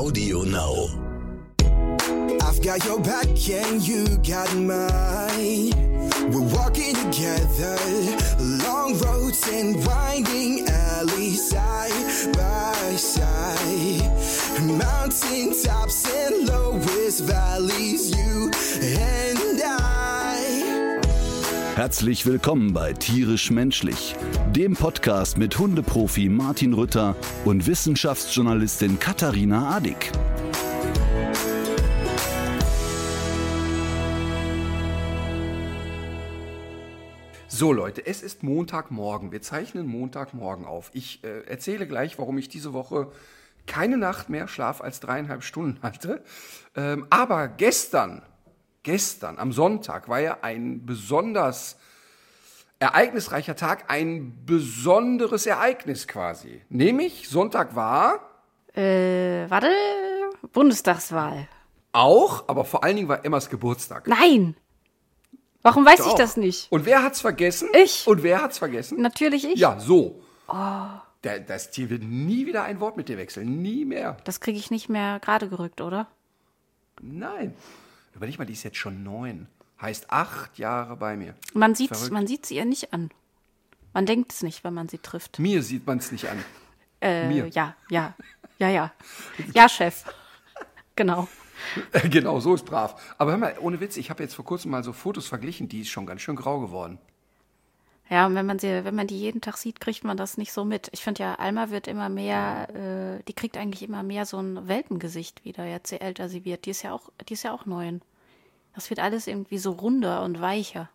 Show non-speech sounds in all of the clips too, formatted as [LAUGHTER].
Audio Now. I've got your back and you got mine. We're walking together, long roads and winding alleys, side by side. Mountain tops and lowest valleys, you and. Herzlich willkommen bei Tierisch Menschlich, dem Podcast mit Hundeprofi Martin Rütter und Wissenschaftsjournalistin Katharina Adick. So Leute, es ist Montagmorgen. Wir zeichnen Montagmorgen auf. Ich äh, erzähle gleich, warum ich diese Woche keine Nacht mehr Schlaf als dreieinhalb Stunden hatte. Ähm, aber gestern, gestern am Sonntag war ja ein besonders ereignisreicher Tag, ein besonderes Ereignis quasi. Nämlich Sonntag war Äh, warte. Bundestagswahl. auch, aber vor allen Dingen war Emmas Geburtstag. Nein! Warum weiß ich Doch. das nicht? Und wer hat's vergessen? Ich. Und wer hat's vergessen? Natürlich ich. Ja, so. Der, das Tier wird nie wieder ein Wort mit dir wechseln. Nie mehr. Das kriege ich nicht mehr gerade gerückt, oder? Nein. Überleg mal, die ist jetzt schon neun. Heißt acht Jahre bei mir. Man sieht, man sieht sie ihr nicht an. Man denkt es nicht, wenn man sie trifft. Mir sieht man es nicht an. Äh, mir. Ja, ja, ja, ja. Ja, Chef. Genau. [LAUGHS] genau, so ist brav. Aber hör mal, ohne Witz, ich habe jetzt vor kurzem mal so Fotos verglichen, die ist schon ganz schön grau geworden. Ja, und wenn man sie, wenn man die jeden Tag sieht, kriegt man das nicht so mit. Ich finde ja, Alma wird immer mehr, äh, die kriegt eigentlich immer mehr so ein Welpengesicht wieder, jetzt je älter sie wird. Die ist ja auch, die ist ja auch neun. Das wird alles irgendwie so runder und weicher.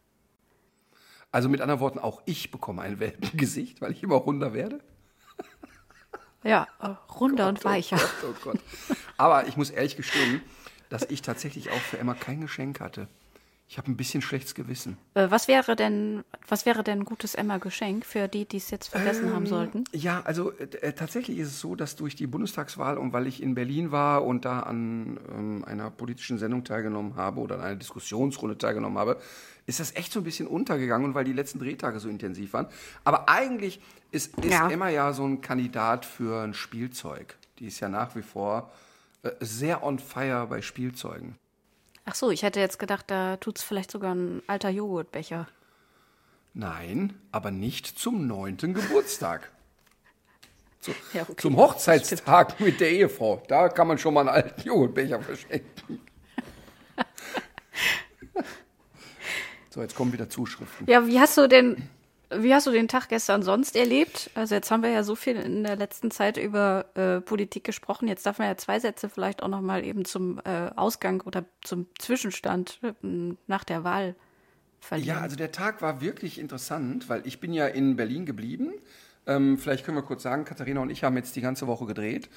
Also mit anderen Worten, auch ich bekomme ein Welpengesicht, weil ich immer runder werde. Ja, äh, runder und weicher. Oh Gott, oh Gott. Aber ich muss ehrlich gestehen, dass ich tatsächlich auch für Emma kein Geschenk hatte. Ich habe ein bisschen schlechtes Gewissen. Äh, was wäre denn, was wäre denn ein gutes Emma-Geschenk für die, die es jetzt vergessen Ähm, haben sollten? Ja, also äh, tatsächlich ist es so, dass durch die Bundestagswahl und weil ich in Berlin war und da an ähm, einer politischen Sendung teilgenommen habe oder an einer Diskussionsrunde teilgenommen habe, ist das echt so ein bisschen untergegangen und weil die letzten Drehtage so intensiv waren. Aber eigentlich ist, ist Ja. Emma ja so ein Kandidat für ein Spielzeug. Die ist ja nach wie vor äh, sehr on fire bei Spielzeugen. Ach so, ich hätte jetzt gedacht, da tut's vielleicht sogar ein alter Joghurtbecher. Nein, aber nicht zum neunten Geburtstag. Zu, [LAUGHS] Ja, okay, zum Hochzeitstag mit der Ehefrau. Da kann man schon mal einen alten Joghurtbecher verschenken. [LAUGHS] so, jetzt kommen wieder Zuschriften. Ja, wie hast du denn, wie hast du den Tag gestern sonst erlebt? Also jetzt haben wir ja so viel in der letzten Zeit über äh, Politik gesprochen. Jetzt darf man ja zwei Sätze vielleicht auch noch mal eben zum äh, Ausgang oder zum Zwischenstand äh, nach der Wahl verlieren. Ja, also der Tag war wirklich interessant, weil ich bin ja in Berlin geblieben. Ähm, vielleicht können wir kurz sagen, Katharina und ich haben jetzt die ganze Woche gedreht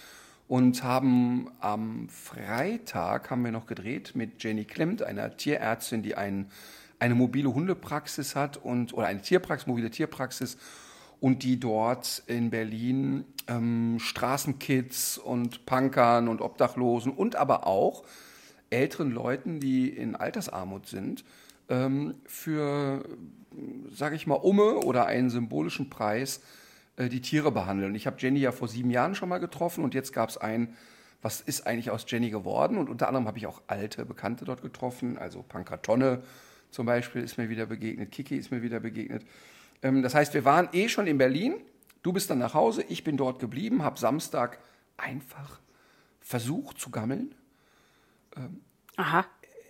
und haben am Freitag haben wir noch gedreht mit Jenny Klemmt, einer Tierärztin, die ein, eine mobile Hundepraxis hat und oder eine Tierpraxis, mobile Tierpraxis und die dort in Berlin ähm, Straßenkids und Punkern und Obdachlosen und aber auch älteren Leuten, die in Altersarmut sind, ähm, für, sage ich mal, Umme oder einen symbolischen Preis äh, die Tiere behandeln. Ich habe Jenny ja vor sieben Jahren schon mal getroffen und jetzt gab es ein, was ist eigentlich aus Jenny geworden? Und unter anderem habe ich auch alte Bekannte dort getroffen, also Pankratonne zum Beispiel ist mir wieder begegnet, Kiki ist mir wieder begegnet. Ähm, das heißt, wir waren eh schon in Berlin, du bist dann nach Hause, ich bin dort geblieben, habe Samstag einfach versucht zu gammeln. Aha.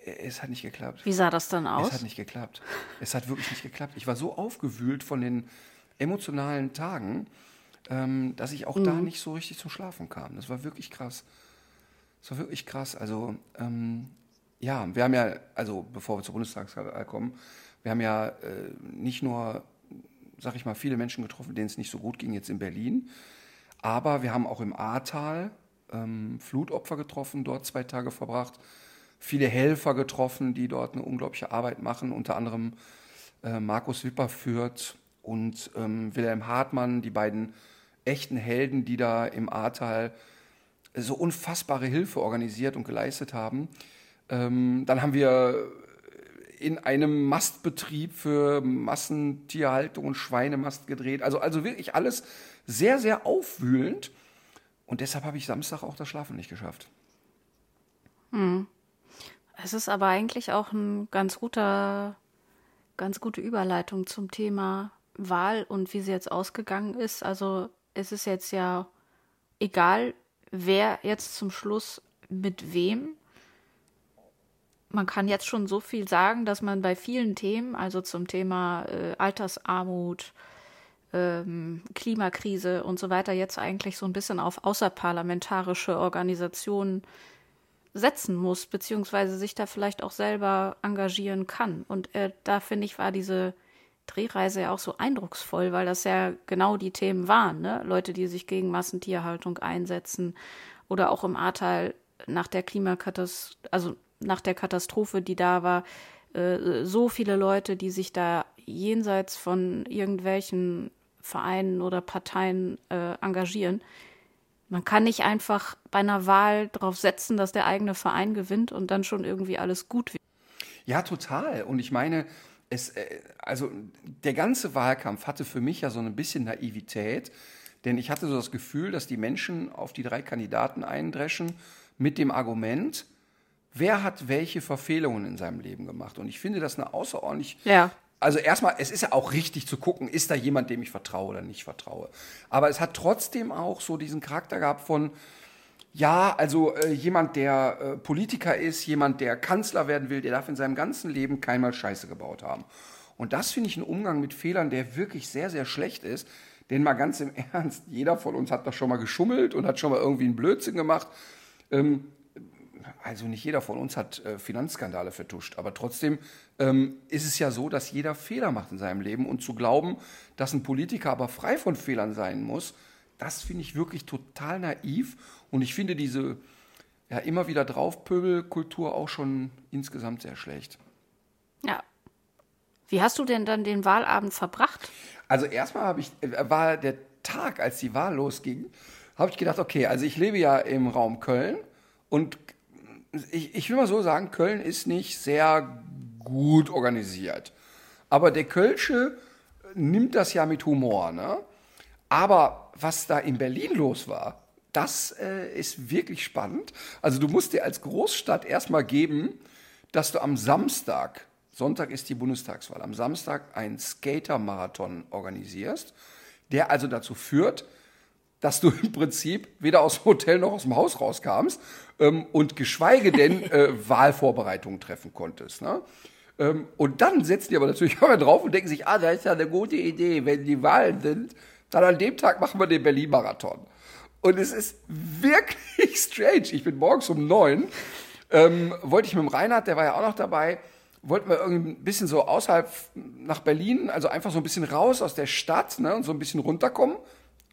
Es hat nicht geklappt. Wie sah das dann Es aus? hat nicht geklappt. Es hat wirklich nicht geklappt. Ich war so aufgewühlt von den emotionalen Tagen, ähm, dass ich auch da Mhm. nicht so richtig zum Schlafen kam. Das war wirklich krass. Das war wirklich krass. Also, ähm, ja, wir haben ja, also bevor wir zur Bundestagswahl kommen, wir haben ja äh, nicht nur, sag ich mal, viele Menschen getroffen, denen es nicht so gut ging jetzt in Berlin, aber wir haben auch im Ahrtal ähm, Flutopfer getroffen, dort zwei Tage verbracht, viele Helfer getroffen, die dort eine unglaubliche Arbeit machen, unter anderem äh, Markus Wipperfürth und ähm, Wilhelm Hartmann, die beiden echten Helden, die da im Ahrtal so unfassbare Hilfe organisiert und geleistet haben. Ähm, dann haben wir in einem Mastbetrieb für Massentierhaltung und Schweinemast gedreht. Also, also wirklich alles sehr, sehr aufwühlend. und deshalb habe ich Samstag auch das Schlafen nicht geschafft. Es ist aber eigentlich auch ein ganz guter, ganz gute Überleitung zum Thema Wahl und wie sie jetzt ausgegangen ist. Also es ist jetzt ja egal, wer jetzt zum Schluss mit wem. Man kann jetzt schon so viel sagen, dass man bei vielen Themen, also zum Thema äh, Altersarmut, ähm, Klimakrise und so weiter, jetzt eigentlich so ein bisschen auf außerparlamentarische Organisationen setzen muss, beziehungsweise sich da vielleicht auch selber engagieren kann. Und äh, da finde ich, war diese Drehreise ja auch so eindrucksvoll, weil das ja genau die Themen waren, ne? Leute, die sich gegen Massentierhaltung einsetzen oder auch im Ahrtal nach der Klimakatastrophe, also nach der Katastrophe, die da war, äh, so viele Leute, die sich da jenseits von irgendwelchen Vereinen oder Parteien äh, engagieren. Man kann nicht einfach bei einer Wahl darauf setzen, dass der eigene Verein gewinnt und dann schon irgendwie alles gut wird. Ja, total. Und ich meine, es, äh, also der ganze Wahlkampf hatte für mich ja so ein bisschen Naivität, denn ich hatte so das Gefühl, dass die Menschen auf die drei Kandidaten eindreschen mit dem Argument, wer hat welche Verfehlungen in seinem Leben gemacht. Und ich finde das eine außerordentlich Ja. also erstmal, es ist ja auch richtig zu gucken, ist da jemand, dem ich vertraue oder nicht vertraue. Aber es hat trotzdem auch so diesen Charakter gehabt von, ja, also äh, jemand, der äh, Politiker ist, jemand, der Kanzler werden will, der darf in seinem ganzen Leben keinmal Scheiße gebaut haben. Und das finde ich einen Umgang mit Fehlern, der wirklich sehr, sehr schlecht ist. Denn mal ganz im [LAUGHS] Ernst, jeder von uns hat doch schon mal geschummelt und hat schon mal irgendwie einen Blödsinn gemacht. Ähm, also nicht jeder von uns hat äh, Finanzskandale vertuscht, aber trotzdem ähm, ist es ja so, dass jeder Fehler macht in seinem Leben und zu glauben, dass ein Politiker aber frei von Fehlern sein muss, das finde ich wirklich total naiv und ich finde diese ja immer wieder draufpöbelkultur auch schon insgesamt sehr schlecht. Ja. Wie hast du denn dann den Wahlabend verbracht? Also erstmal habe ich äh, war der Tag, als die Wahl losging, habe ich gedacht, okay, also ich lebe ja im Raum Köln und ich, ich will mal so sagen, Köln ist nicht sehr gut organisiert. Aber der Kölsche nimmt das ja mit Humor, ne? Aber was da in Berlin los war, das äh, ist wirklich spannend. Also du musst dir als Großstadt erstmal geben, dass du am Samstag, Sonntag ist die Bundestagswahl, am Samstag einen Skater-Marathon organisierst, der also dazu führt, dass du im Prinzip weder aus dem Hotel noch aus dem Haus rauskamst ähm, und geschweige denn [LAUGHS] äh, Wahlvorbereitungen treffen konntest. Ne? Ähm, und dann setzen die aber natürlich [LAUGHS] auch drauf und denken sich, ah, das ist ja eine gute Idee, wenn die Wahlen sind, dann an dem Tag machen wir den Berlin-Marathon. Und es ist wirklich [LAUGHS] strange. Ich bin morgens um neun, ähm, wollte ich mit dem Reinhard, der war ja auch noch dabei, wollten wir irgendwie ein bisschen so außerhalb nach Berlin, also einfach so ein bisschen raus aus der Stadt ne, und so ein bisschen runterkommen.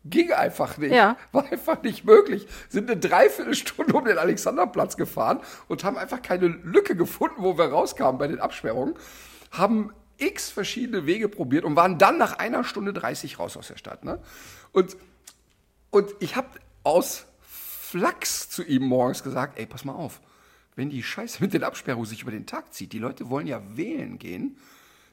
Ging einfach nicht. Ja. War einfach nicht möglich. Sind eine Dreiviertelstunde um den Alexanderplatz gefahren und haben einfach keine Lücke gefunden, wo wir rauskamen bei den Absperrungen. Haben x verschiedene Wege probiert und waren dann nach einer Stunde 30 raus aus der Stadt. Ne? Und, und ich habe aus Flachs zu ihm morgens gesagt, ey, pass mal auf, wenn die Scheiße mit den Absperrungen sich über den Tag zieht, die Leute wollen ja wählen gehen,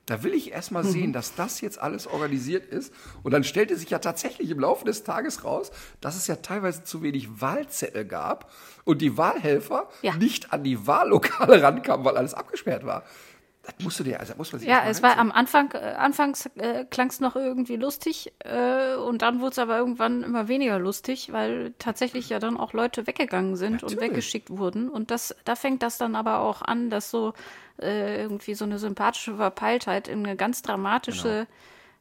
da will ich erst mal sehen, dass das jetzt alles organisiert ist. Und dann stellte sich ja tatsächlich im Laufe des Tages raus, dass es ja teilweise zu wenig Wahlzettel gab und die Wahlhelfer Ja. nicht an die Wahllokale rankamen, weil alles abgesperrt war. Das musst du dir, also muss man sich Ja, es war am Anfang, äh, anfangs äh, klang es noch irgendwie lustig äh, und dann wurde es aber irgendwann immer weniger lustig, weil tatsächlich ja dann auch Leute weggegangen sind und Natürlich. weggeschickt wurden. Und das, da fängt das dann aber auch an, dass so äh, irgendwie so eine sympathische Verpeiltheit in eine ganz dramatische,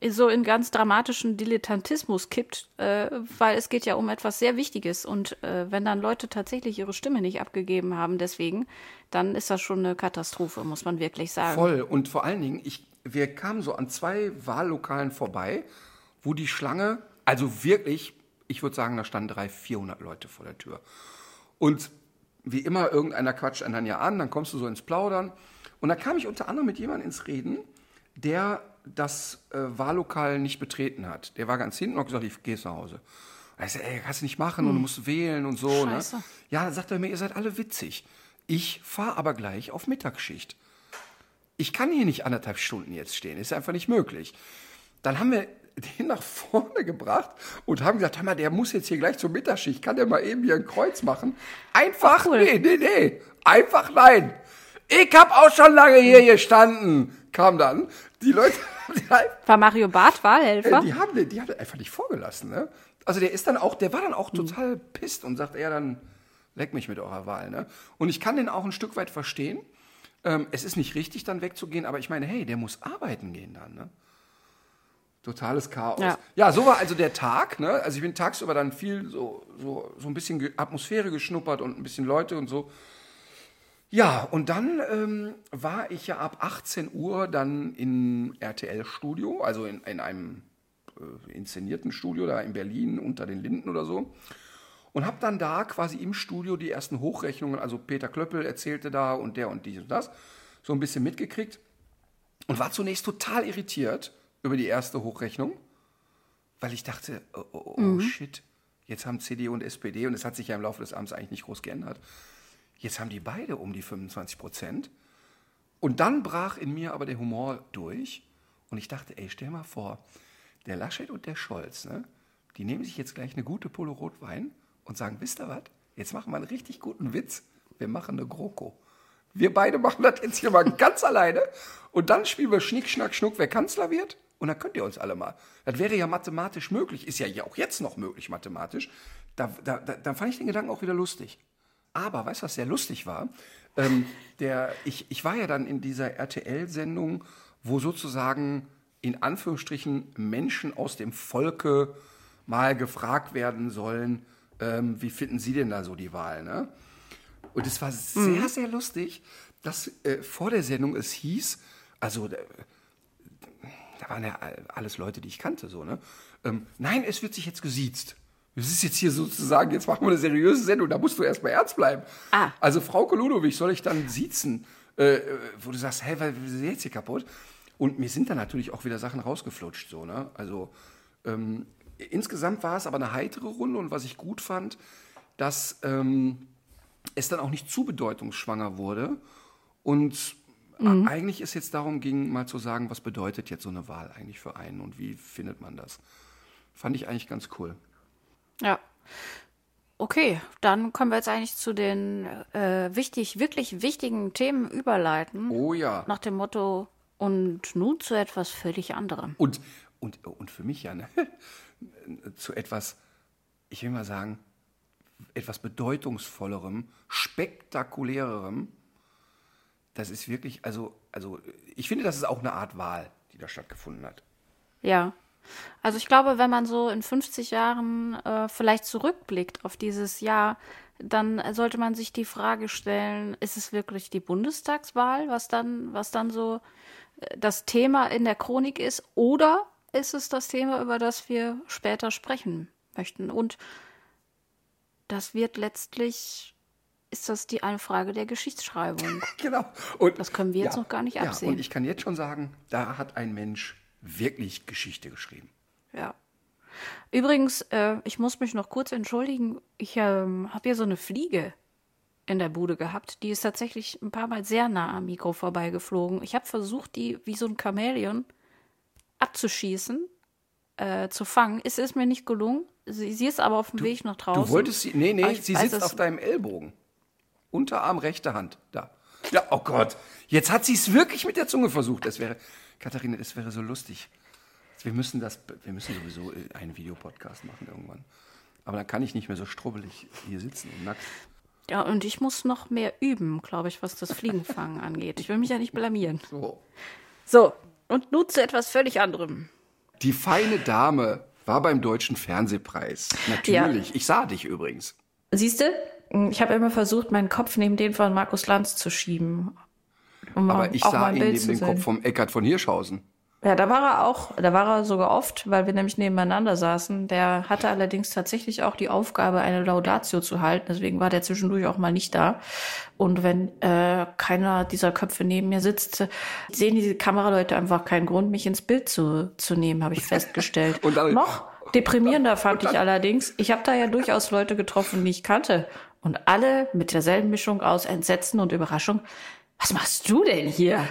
so in ganz dramatischen Dilettantismus kippt, äh, weil es geht ja um etwas sehr Wichtiges. Und äh, wenn dann Leute tatsächlich ihre Stimme nicht abgegeben haben, deswegen, dann ist das schon eine Katastrophe, muss man wirklich sagen. Voll. Und vor allen Dingen, ich, wir kamen so an zwei Wahllokalen vorbei, wo die Schlange, also wirklich, ich würde sagen, da standen 300, 400 Leute vor der Tür. Und wie immer, irgendeiner quatscht einen dann ja an, dann kommst du so ins Plaudern. Und da kam ich unter anderem mit jemandem ins Reden, der das äh, Wahllokal nicht betreten hat. Der war ganz hinten und hat gesagt, ich gehe nach Hause. Er sagt, ey, kannst du nicht machen und du musst wählen und so. Ne? Ja, dann sagt er mir, ihr seid alle witzig. Ich fahre aber gleich auf Mittagsschicht. Ich kann hier nicht anderthalb Stunden jetzt stehen, ist einfach nicht möglich. Dann haben wir den nach vorne gebracht und haben gesagt, hör mal, der muss jetzt hier gleich zur Mittagsschicht, kann der mal eben hier ein Kreuz machen? Einfach, Ach, cool. nee, nee, nee, einfach nein. Ich hab auch schon lange hier gestanden, kam dann. Die Leute, [LAUGHS] die, War Mario Barth Wahlhelfer? die haben den, die haben den einfach nicht vorgelassen, ne? Also der ist dann auch, der war dann auch total pisst und sagt, er dann, leck mich mit eurer Wahl, ne? Und ich kann den auch ein Stück weit verstehen. Ähm, es ist nicht richtig, dann wegzugehen, aber ich meine, hey, der muss arbeiten gehen dann, ne? Totales Chaos. Ja. Ja. so war also der Tag, ne? Also ich bin tagsüber dann viel so, so, so ein bisschen Atmosphäre geschnuppert und ein bisschen Leute und so. Ja, und dann ähm, war ich ja ab 18 Uhr dann im RTL-Studio, also in, in einem äh, inszenierten Studio da in Berlin unter den Linden oder so. Und habe dann da quasi im Studio die ersten Hochrechnungen, also Peter Klöppel erzählte da und der und dies und das, so ein bisschen mitgekriegt. Und war zunächst total irritiert über die erste Hochrechnung, weil ich dachte, oh, oh, oh shit, jetzt haben CDU und SPD, und es hat sich ja im Laufe des Abends eigentlich nicht groß geändert, jetzt haben die beide um die 25 Prozent. Und dann brach in mir aber der Humor durch und ich dachte, ey, stell mal vor, der Laschet und der Scholz, ne, die nehmen sich jetzt gleich eine gute Pulle Rotwein und sagen, wisst ihr was, jetzt machen wir einen richtig guten Witz, wir machen eine GroKo. Wir beide machen das jetzt hier mal ganz [LAUGHS] alleine und dann spielen wir Schnick, Schnack, Schnuck, wer Kanzler wird und dann könnt ihr uns alle mal. Das wäre ja mathematisch möglich, ist ja auch jetzt noch möglich mathematisch. Da, da, da, da fand ich den Gedanken auch wieder lustig. Aber, weißt du, was sehr lustig war? Ähm, der, ich, ich war ja dann in dieser RTL-Sendung, wo sozusagen in Anführungsstrichen Menschen aus dem Volke mal gefragt werden sollen, ähm, wie finden Sie denn da so die Wahl? Ne? Und es war sehr, sehr lustig, dass äh, vor der Sendung es hieß, also da, da waren ja alles Leute, die ich kannte, so, ne? Ähm, nein, es wird sich jetzt gesiezt. Es ist jetzt hier sozusagen, jetzt machen wir eine seriöse Sendung, da musst du erstmal ernst bleiben. Ah. Also Frau Ludowig soll ich dann siezen, äh, äh, wo du sagst, hä, was ist jetzt hier kaputt? Und mir sind dann natürlich auch wieder Sachen rausgeflutscht, so, ne? Also ähm, insgesamt war es aber eine heitere Runde und was ich gut fand, dass ähm, es dann auch nicht zu bedeutungsschwanger wurde und a- eigentlich es jetzt darum ging, mal zu sagen, was bedeutet jetzt so eine Wahl eigentlich für einen und wie findet man das? Fand ich eigentlich ganz cool. Ja. Okay, dann können wir jetzt eigentlich zu den äh, wichtig, wirklich wichtigen Themen überleiten. Oh ja. Nach dem Motto, und nun zu etwas völlig anderem. Und, und, und für mich ja, ne? [LAUGHS] zu etwas, ich will mal sagen, etwas bedeutungsvollerem, spektakulärerem. Das ist wirklich, also, also ich finde, das ist auch eine Art Wahl, die da stattgefunden hat. Ja. Also ich glaube, wenn man so in 50 Jahren äh, vielleicht zurückblickt auf dieses Jahr, dann sollte man sich die Frage stellen, ist es wirklich die Bundestagswahl, was dann, was dann so äh, das Thema in der Chronik ist, oder ist es das Thema, über das wir später sprechen möchten? Und das wird letztlich, ist das die eine Frage der Geschichtsschreibung. [LAUGHS] Genau. Und, Das können wir jetzt noch gar nicht ja, absehen. Und ich kann jetzt schon sagen, da hat ein Mensch wirklich Geschichte geschrieben. Ja. Übrigens, äh, ich muss mich noch kurz entschuldigen. Ich ähm, habe hier so eine Fliege in der Bude gehabt. Die ist tatsächlich ein paar Mal sehr nah am Mikro vorbeigeflogen. Ich habe versucht, die wie so ein Chamäleon abzuschießen, äh, zu fangen. Es ist mir nicht gelungen. Sie, sie ist aber auf dem Weg nach draußen. Du wolltest sie, nee, nee, sie weiß, sitzt auf deinem Ellbogen. Unterarm, rechte Hand, da. Ja, oh Gott, jetzt hat sie es wirklich mit der Zunge versucht. Das wäre, Katharina, das wäre so lustig. Wir müssen das, wir müssen sowieso äh, einen Videopodcast machen irgendwann. Aber dann kann ich nicht mehr so strubbelig hier sitzen und nackt. Ja, und ich muss noch mehr üben, glaube ich, was das Fliegenfangen [LAUGHS] angeht. Ich will mich ja nicht blamieren. So. So, und nun zu etwas völlig anderem. Die feine Dame war beim Deutschen Fernsehpreis. Natürlich. Ich sah dich übrigens. Siehst du? Ich habe immer versucht, meinen Kopf neben den von Markus Lanz zu schieben. Um mal- Aber ich sah ihn neben sehen. Kopf vom Eckart von Hirschhausen. Ja, da war er auch, da war er sogar oft, weil wir nämlich nebeneinander saßen. Der hatte allerdings tatsächlich auch die Aufgabe, eine Laudatio zu halten. Deswegen war der zwischendurch auch mal nicht da. Und wenn äh, keiner dieser Köpfe neben mir sitzt, sehen diese Kameraleute einfach keinen Grund, mich ins Bild zu, zu nehmen, habe ich festgestellt. [LAUGHS] Und dann- Noch deprimierender fand ich allerdings, ich habe da ja durchaus Leute getroffen, die ich kannte. Und alle mit derselben Mischung aus Entsetzen und Überraschung. Was machst du denn hier?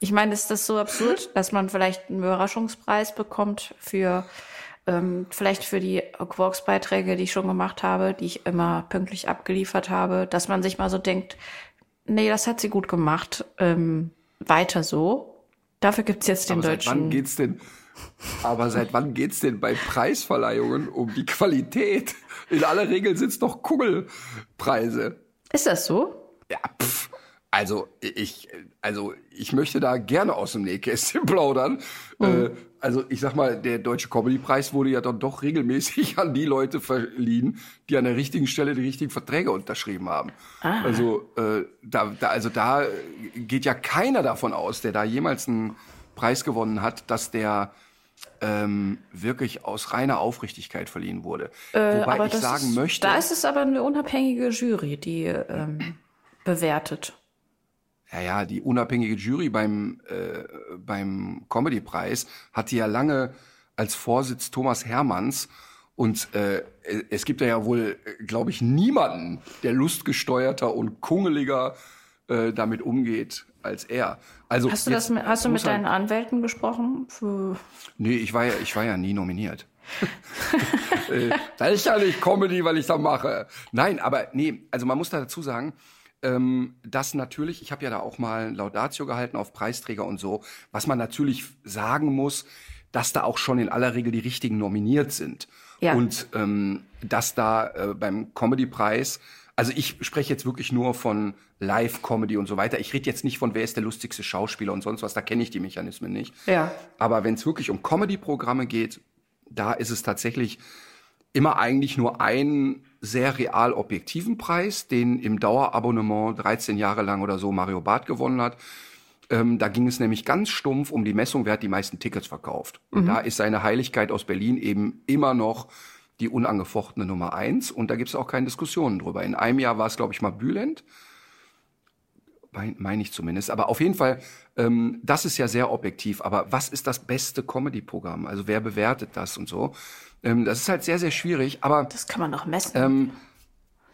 Ich meine, ist das so absurd, dass man vielleicht einen Überraschungspreis bekommt für ähm, vielleicht für die Quarks-Beiträge, die ich schon gemacht habe, die ich immer pünktlich abgeliefert habe, dass man sich mal so denkt, nee, das hat sie gut gemacht, ähm, weiter so. Dafür gibt's jetzt den Aber deutschen. Seit wann geht's denn? Aber seit wann geht's denn bei Preisverleihungen um die Qualität? In aller Regel sind's doch Kugelpreise. Ist das so? Ja, pff. Also ich, also ich möchte da gerne aus dem Nähkästchen [LAUGHS] plaudern. Äh, also ich sag mal, der Deutsche Comedy-Preis wurde ja dann doch regelmäßig [LAUGHS] an die Leute verliehen, die an der richtigen Stelle die richtigen Verträge unterschrieben haben. Also äh, da, da, also da geht ja keiner davon aus, der da jemals einen Preis gewonnen hat, dass der ähm, wirklich aus reiner Aufrichtigkeit verliehen wurde. Wobei aber ich sagen ist, möchte, Da ist es aber eine unabhängige Jury, die ähm, bewertet. Ja, ja, die unabhängige Jury beim, äh, beim Comedy-Preis hatte ja lange als Vorsitz Thomas Hermanns. Und äh, es gibt ja wohl, glaube ich, niemanden, der lustgesteuerter und kungeliger äh, damit umgeht als er. Also Hast du das mit, hast du mit halt- deinen Anwälten gesprochen? Für, Nee, ich war ja, ich war ja nie nominiert. [LAUGHS] äh, das ist ja nicht Comedy, weil ich da mache. Nein, aber nee, also man muss da dazu sagen, ähm, dass natürlich, ich habe ja da auch mal Laudatio gehalten auf Preisträger und so, was man natürlich sagen muss, dass da auch schon in aller Regel die richtigen nominiert sind. Ja. Und ähm, dass da äh, beim Comedy-Preis, also ich spreche jetzt wirklich nur von Live-Comedy und so weiter. Ich rede jetzt nicht von, wer ist der lustigste Schauspieler und sonst was, da kenne ich die Mechanismen nicht. ja. Aber wenn es wirklich um Comedy-Programme geht, da ist es tatsächlich immer eigentlich nur einen sehr real objektiven Preis, den im Dauerabonnement 13 Jahre lang oder so Mario Barth gewonnen hat. Ähm, da ging es nämlich ganz stumpf um die Messung, wer hat die meisten Tickets verkauft. Und da ist seine Heiligkeit aus Berlin eben immer noch die unangefochtene Nummer eins. Und da gibt es auch keine Diskussionen drüber. In einem Jahr war es, glaube ich, mal Bülent meine mein ich zumindest. Aber auf jeden Fall, ähm, das ist ja sehr objektiv. Aber was ist das beste Comedy-Programm? Also wer bewertet das und so? Ähm, das ist halt sehr, sehr schwierig. Aber Das kann man doch messen. ähm,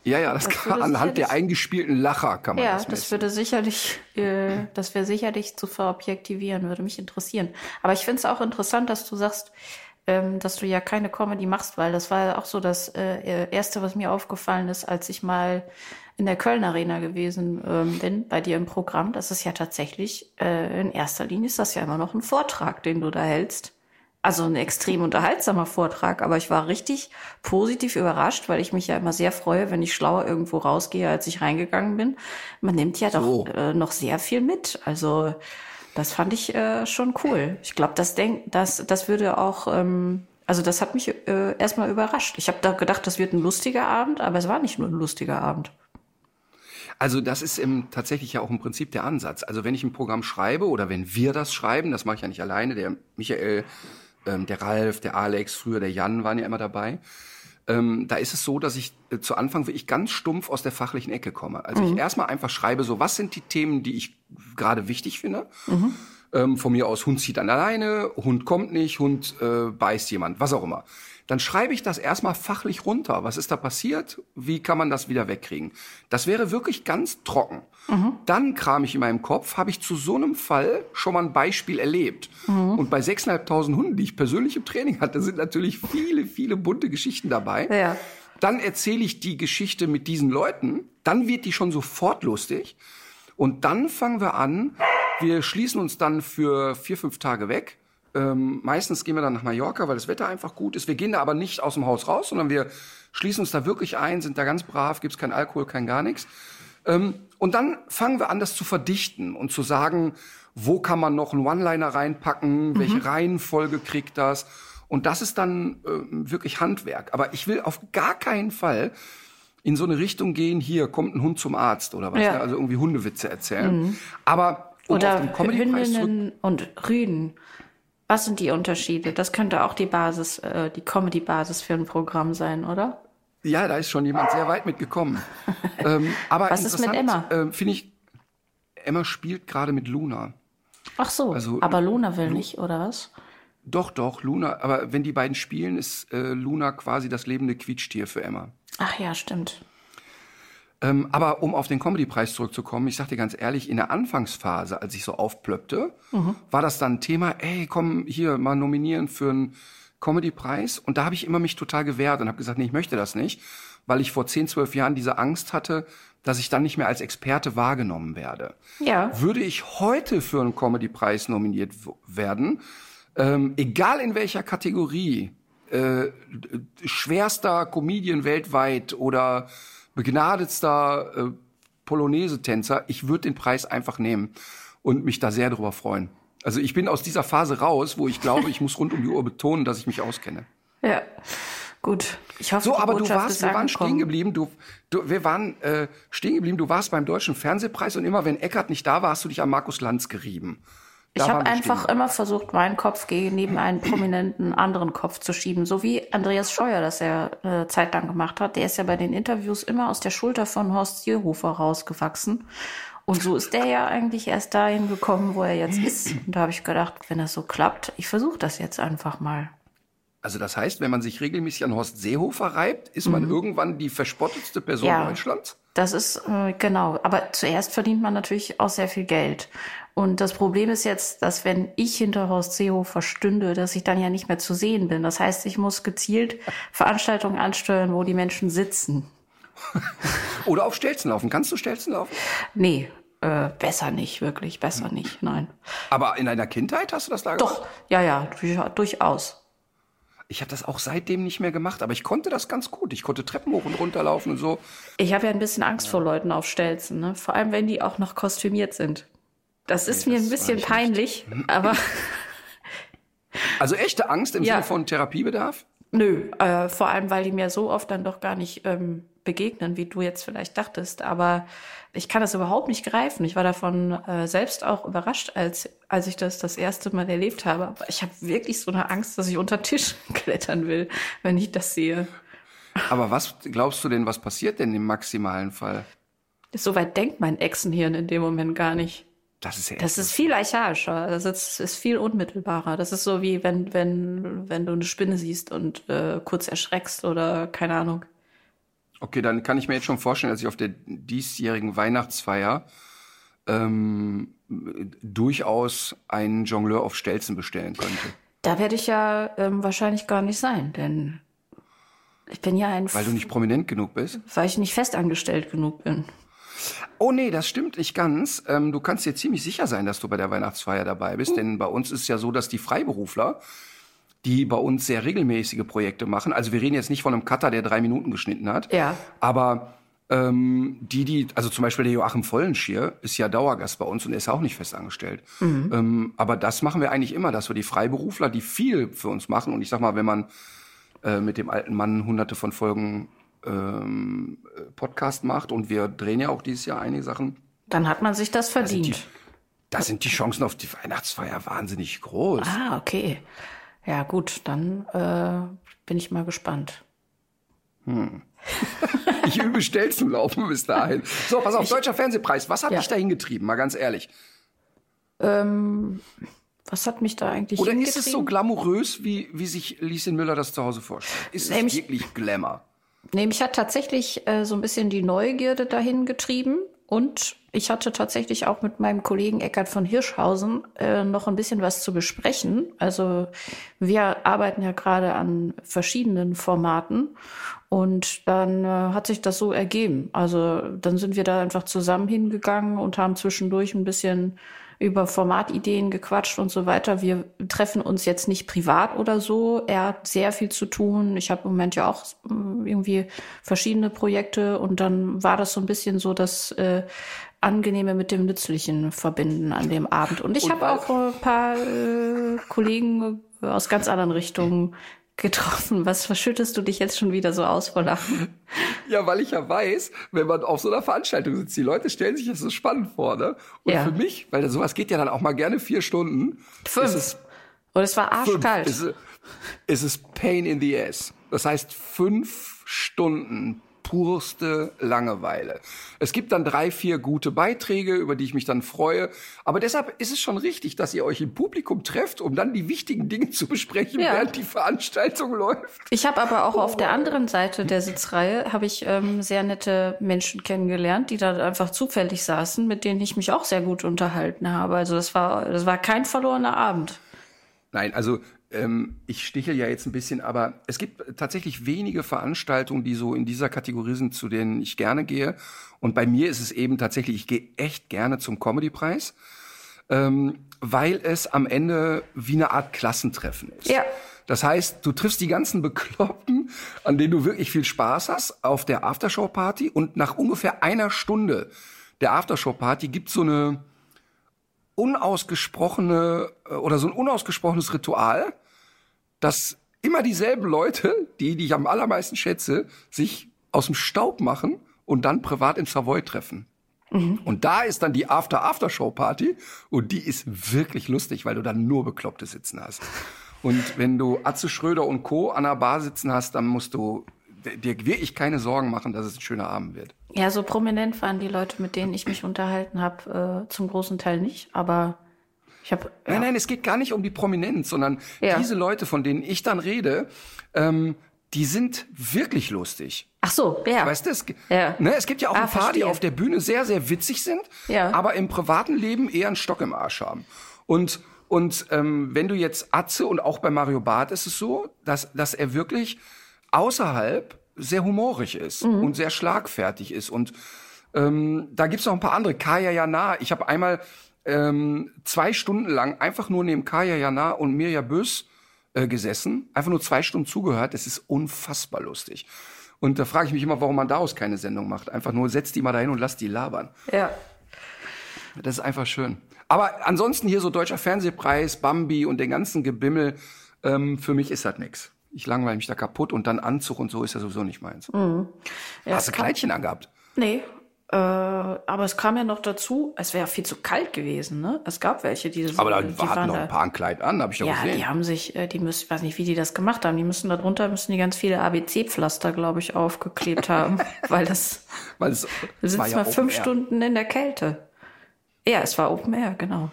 ja, ja, das, Das kann anhand der eingespielten Lacher kann man ja, das das, messen. würde sicherlich, äh, das wäre sicherlich zu verobjektivieren, würde mich interessieren. Aber ich finde es auch interessant, dass du sagst, ähm, dass du ja keine Comedy machst, weil das war ja auch so das äh, erste, was mir aufgefallen ist, als ich mal in der Köln Arena gewesen ähm, bin, bei dir im Programm. Das ist ja tatsächlich, äh, in erster Linie ist das ja immer noch ein Vortrag, den du da hältst. Also ein extrem unterhaltsamer Vortrag, aber ich war richtig positiv überrascht, weil ich mich ja immer sehr freue, wenn ich schlauer irgendwo rausgehe, als ich reingegangen bin. Man nimmt ja doch äh, noch sehr viel mit. Also das fand ich äh, schon cool. Ich glaube, das denk, das, das würde auch, ähm, also das hat mich äh, erstmal überrascht. Ich habe da gedacht, das wird ein lustiger Abend, aber es war nicht nur ein lustiger Abend. Also das ist im, tatsächlich ja auch im Prinzip der Ansatz. Also wenn ich ein Programm schreibe oder wenn wir das schreiben, das mache ich ja nicht alleine, der Michael, ähm, der Ralf, der Alex, früher der Jan waren ja immer dabei. Ähm, da ist es so, dass ich äh, zu Anfang wirklich ganz stumpf aus der fachlichen Ecke komme. Also ich erstmal einfach schreibe so, was sind die Themen, die ich gerade wichtig finde. Ähm, von mir aus, Hund zieht an der Leine, Hund kommt nicht, Hund äh, beißt jemand, was auch immer. Dann schreibe ich das erstmal fachlich runter. Was ist da passiert? Wie kann man das wieder wegkriegen? Das wäre wirklich ganz trocken. Dann kram ich in meinem Kopf, habe ich zu so einem Fall schon mal ein Beispiel erlebt. Und bei 6.500 Hunden, die ich persönlich im Training hatte, sind natürlich viele, viele bunte Geschichten dabei. Ja. Dann erzähle ich die Geschichte mit diesen Leuten. Dann wird die schon sofort lustig. Und dann fangen wir an. Wir schließen uns dann für vier, fünf Tage weg. Ähm, meistens gehen wir dann nach Mallorca, weil das Wetter einfach gut ist. Wir gehen da aber nicht aus dem Haus raus, sondern wir schließen uns da wirklich ein, sind da ganz brav, gibt's kein Alkohol, kein gar nichts. Ähm, und dann fangen wir an, das zu verdichten und zu sagen, wo kann man noch einen One-Liner reinpacken, welche Reihenfolge kriegt das. Und das ist dann ähm, wirklich Handwerk. Aber ich will auf gar keinen Fall in so eine Richtung gehen, hier kommt ein Hund zum Arzt oder was, Ja. ne? also irgendwie Hundewitze erzählen. Aber um auf den Oder Comedy-Preis zurück Hündinnen und Rüden. Was sind die Unterschiede? Das könnte auch die Basis, äh, die Comedy-Basis für ein Programm sein, oder? Ja, da ist schon jemand sehr weit mitgekommen. ähm, aber Was ist mit Emma? ähm, Finde ich, Emma spielt gerade mit Luna. Ach so, Also, aber Luna will nicht, oder was? Doch, doch, Luna. Aber wenn die beiden spielen, ist äh, Luna quasi das lebende Quietschtier für Emma. Ach ja, stimmt. Ähm, aber um auf den Comedy-Preis zurückzukommen, ich sag dir ganz ehrlich, in der Anfangsphase, als ich so aufplöppte, mhm. war das dann ein Thema, ey, komm hier mal nominieren für einen Comedy-Preis. Und da habe ich immer mich total gewehrt und habe gesagt, nee, ich möchte das nicht, weil ich vor 10, 12 Jahren diese Angst hatte, dass ich dann nicht mehr als Experte wahrgenommen werde. Ja. Würde ich heute für einen Comedy-Preis nominiert werden, ähm, egal in welcher Kategorie, äh, schwerster Comedian weltweit oder begnadetster äh, Polonaise-Tänzer, ich würde den Preis einfach nehmen und mich da sehr darüber freuen. Also ich bin aus dieser Phase raus, wo ich glaube, ich muss rund um die Uhr betonen, dass ich mich auskenne. Ja. Gut, ich hoffe, so, aber du warst, wir waren stehen geblieben. Du, du, wir waren äh, stehen geblieben. Du warst beim Deutschen Fernsehpreis und immer, wenn Eckert nicht da war, hast du dich an Markus Lanz gerieben. Ich habe einfach immer versucht, meinen Kopf neben einen prominenten anderen Kopf zu schieben, so wie Andreas Scheuer das ja eine Zeit lang gemacht hat. Der ist ja bei den Interviews immer aus der Schulter von Horst Seehofer rausgewachsen. Und so ist der ja eigentlich erst dahin gekommen, wo er jetzt ist. Und da habe ich gedacht, wenn das so klappt, ich versuche das jetzt einfach mal. Also das heißt, wenn man sich regelmäßig an Horst Seehofer reibt, ist man mhm. irgendwann die verspottetste Person ja, Deutschlands? Das ist äh, genau. Aber zuerst verdient man natürlich auch sehr viel Geld. Und das Problem ist jetzt, dass wenn ich hinter Horst Seehofer stünde, dass ich dann ja nicht mehr zu sehen bin. Das heißt, ich muss gezielt Veranstaltungen ansteuern, wo die Menschen sitzen. [LAUGHS] Oder auf Stelzen laufen. Kannst du Stelzen laufen? Nee, äh, besser nicht, wirklich, besser hm. nicht, nein. Aber in deiner Kindheit hast du das da gemacht? Doch, ja, ja, durchaus. Ich habe das auch seitdem nicht mehr gemacht, aber ich konnte das ganz gut. Ich konnte Treppen hoch und runter laufen und so. Ich habe ja ein bisschen Angst vor Leuten auf Stelzen, ne? vor allem wenn die auch noch kostümiert sind. Das ist nee, mir ein bisschen peinlich, nicht. aber. [LAUGHS] Also echte Angst im ja. Sinne von Therapiebedarf? Nö, äh, vor allem, weil die mir so oft dann doch gar nicht ähm, begegnen, wie du jetzt vielleicht dachtest. Aber ich kann das überhaupt nicht greifen. Ich war davon äh, selbst auch überrascht, als, als ich das das erste Mal erlebt habe. Aber ich habe wirklich so eine Angst, dass ich unter Tisch [LAUGHS] klettern will, wenn ich das sehe. Aber was glaubst du denn, was passiert denn im maximalen Fall? Soweit denkt mein Echsenhirn in dem Moment gar nicht. Das ist ja Das ist viel archaischer. Das ist, ist, viel unmittelbarer. Das ist so wie wenn, wenn, wenn du eine Spinne siehst und äh, kurz erschreckst oder keine Ahnung. Okay, dann kann ich mir jetzt schon vorstellen, dass ich auf der diesjährigen Weihnachtsfeier ähm, durchaus einen Jongleur auf Stelzen bestellen könnte. Da werde ich ja ähm, wahrscheinlich gar nicht sein, denn ich bin ja ein. Weil du nicht prominent genug bist? Weil ich nicht festangestellt genug bin. Oh nee, das stimmt nicht ganz. Ähm, du kannst dir ziemlich sicher sein, dass du bei der Weihnachtsfeier dabei bist, uh. denn bei uns ist es ja so, dass die Freiberufler die bei uns sehr regelmäßige Projekte machen. Also wir reden jetzt nicht von einem Cutter, der drei Minuten geschnitten hat. Ja. Aber ähm, die, die, also zum Beispiel der Joachim Vollenschier ist ja Dauergast bei uns und er ist auch nicht festangestellt. Mhm. Ähm, aber das machen wir eigentlich immer, dass wir die Freiberufler, die viel für uns machen, und ich sag mal, wenn man äh, mit dem alten Mann hunderte von Folgen ähm, Podcast macht und wir drehen ja auch dieses Jahr einige Sachen. Dann hat man sich das verdient. Da sind die, da sind die Chancen auf die Weihnachtsfeier wahnsinnig groß. Ah, okay. Ja, gut, dann äh, bin ich mal gespannt. Hm. [LAUGHS] ich übe Stelzenlaufen bis dahin. So, pass auf, ich, Deutscher Fernsehpreis. Was hat ja. dich da hingetrieben, mal ganz ehrlich? Ähm, was hat mich da eigentlich Oder ist es so glamourös, wie, wie sich Lieschen Müller das zu Hause vorstellt? Ist es wirklich Glamour? Nee, mich hat tatsächlich äh, so ein bisschen die Neugierde dahin getrieben. Und ich hatte tatsächlich auch mit meinem Kollegen Eckart von Hirschhausen äh, noch ein bisschen was zu besprechen. Also wir arbeiten ja gerade an verschiedenen Formaten und dann äh, hat sich das so ergeben. Also dann sind wir da einfach zusammen hingegangen und haben zwischendurch ein bisschen über Formatideen gequatscht und so weiter. Wir treffen uns jetzt nicht privat oder so. Er hat sehr viel zu tun. Ich habe im Moment ja auch äh, irgendwie verschiedene Projekte und dann war das so ein bisschen so das äh, Angenehme mit dem Nützlichen verbinden an dem Abend. Und ich habe auch ein paar äh, Kollegen aus ganz anderen Richtungen getroffen. Was verschüttest du dich jetzt schon wieder so aus vor Lachen? Ja, weil ich ja weiß, wenn man auf so einer Veranstaltung sitzt, die Leute stellen sich das so spannend vor, ne? Und ja. für mich, weil sowas geht ja dann auch mal gerne vier Stunden. Fünf. Es Und es war arschkalt. Fünf. Es ist, es ist Pain in the Ass. Das heißt, fünf Stunden purste Langeweile. Es gibt dann drei, vier gute Beiträge, über die ich mich dann freue. Aber deshalb ist es schon richtig, dass ihr euch im Publikum trefft, um dann die wichtigen Dinge zu besprechen, Ja. während die Veranstaltung läuft. Ich habe aber auch auf der anderen Seite der Sitzreihe habe ich ähm, sehr nette Menschen kennengelernt, die da einfach zufällig saßen, mit denen ich mich auch sehr gut unterhalten habe. Also das war das war kein verlorener Abend. Nein, also ähm, ich stichel ja jetzt ein bisschen, aber es gibt tatsächlich wenige Veranstaltungen, die so in dieser Kategorie sind, zu denen ich gerne gehe. Und bei mir ist es eben tatsächlich, ich gehe echt gerne zum Comedy-Preis, ähm, weil es am Ende wie eine Art Klassentreffen ist. Ja. Das heißt, du triffst die ganzen Bekloppten, an denen du wirklich viel Spaß hast, auf der Aftershow-Party und nach ungefähr einer Stunde der Aftershow-Party gibt so eine unausgesprochene äh, oder so ein unausgesprochenes Ritual, dass immer dieselben Leute, die, die ich am allermeisten schätze, sich aus dem Staub machen und dann privat im Savoy treffen. Und da ist dann die After-After-Show-Party und die ist wirklich lustig, weil du dann nur Bekloppte sitzen hast. Und wenn du Atze Schröder und Co. an der Bar sitzen hast, dann musst du dir wirklich keine Sorgen machen, dass es ein schöner Abend wird. Ja, so prominent waren die Leute, mit denen ich mich unterhalten habe, äh, zum großen Teil nicht. Aber ich habe Nein, nein, es geht gar nicht um die Prominenz, sondern Ja. diese Leute, von denen ich dann rede, ähm, die sind wirklich lustig. ach so, ja. Weißt du, es, Ja. ne, es gibt ja auch Ah, ein paar, die verstehe. auf der Bühne sehr, sehr witzig sind, Ja. aber im privaten Leben eher einen Stock im Arsch haben. Und, und ähm, wenn du jetzt Atze und auch bei Mario Barth ist es so, dass, dass er wirklich außerhalb sehr humorig ist Mhm. und sehr schlagfertig ist. Und ähm, da gibt's noch ein paar andere. Kaya Jana. Ich habe einmal ähm, zwei Stunden lang einfach nur neben Kaya Jana und Mirja Bös äh, gesessen, einfach nur zwei Stunden zugehört. Das ist unfassbar lustig. Und da frage ich mich immer, warum man daraus keine Sendung macht. Einfach nur setzt die mal dahin und lasst die labern. ja. Das ist einfach schön. Aber ansonsten hier so deutscher Fernsehpreis, Bambi und den ganzen Gebimmel, ähm, für mich ist das nix. Ich langweile mich da kaputt und dann Anzug und so ist ja sowieso nicht meins. Mhm. Ja, Hast du Kleidchen angehabt? Nee. Äh, aber es kam ja noch dazu, es wäre viel zu kalt gewesen, ne? Es gab welche, die Aber da die hatten noch da- ein paar ein Kleid an, habe ich doch Ja, gesehen. die haben sich, äh, die müssen, ich weiß nicht, wie die das gemacht haben. Die müssen darunter müssen die ganz viele ABC-Pflaster, glaube ich, aufgeklebt haben, [LAUGHS] weil das Weil es, du sitzt ja mal fünf Air. Stunden in der Kälte. Ja, es war Open Air, genau.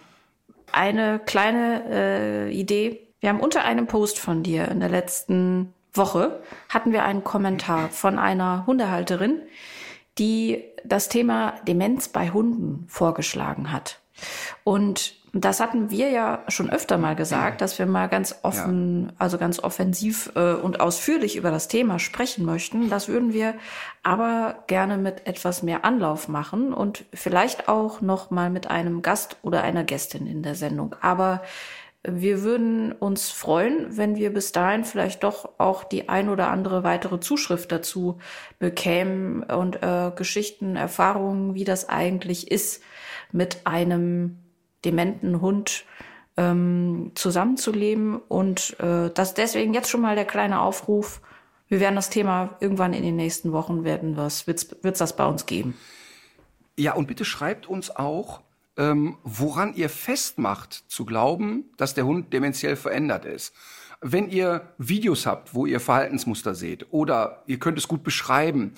Eine kleine äh, Idee. Wir haben unter einem Post von dir in der letzten Woche hatten wir einen Kommentar von einer Hundehalterin, die das Thema Demenz bei Hunden vorgeschlagen hat. Und das hatten wir ja schon öfter mal gesagt, dass wir mal ganz offen, also ganz offensiv äh, und ausführlich über das Thema sprechen möchten. Das würden wir aber gerne mit etwas mehr Anlauf machen und vielleicht auch noch mal mit einem Gast oder einer Gästin in der Sendung. Aber wir würden uns freuen, wenn wir bis dahin vielleicht doch auch die ein oder andere weitere Zuschrift dazu bekämen und äh, Geschichten, Erfahrungen, wie das eigentlich ist, mit einem dementen Hund ähm, zusammenzuleben. Und äh, das deswegen jetzt schon mal der kleine Aufruf. Wir werden das Thema irgendwann in den nächsten Wochen werden was wird's, wird's das bei uns geben. Ja, und bitte schreibt uns auch, ähm, woran ihr festmacht, zu glauben, dass der Hund dementiell verändert ist. Wenn ihr Videos habt, wo ihr Verhaltensmuster seht oder ihr könnt es gut beschreiben,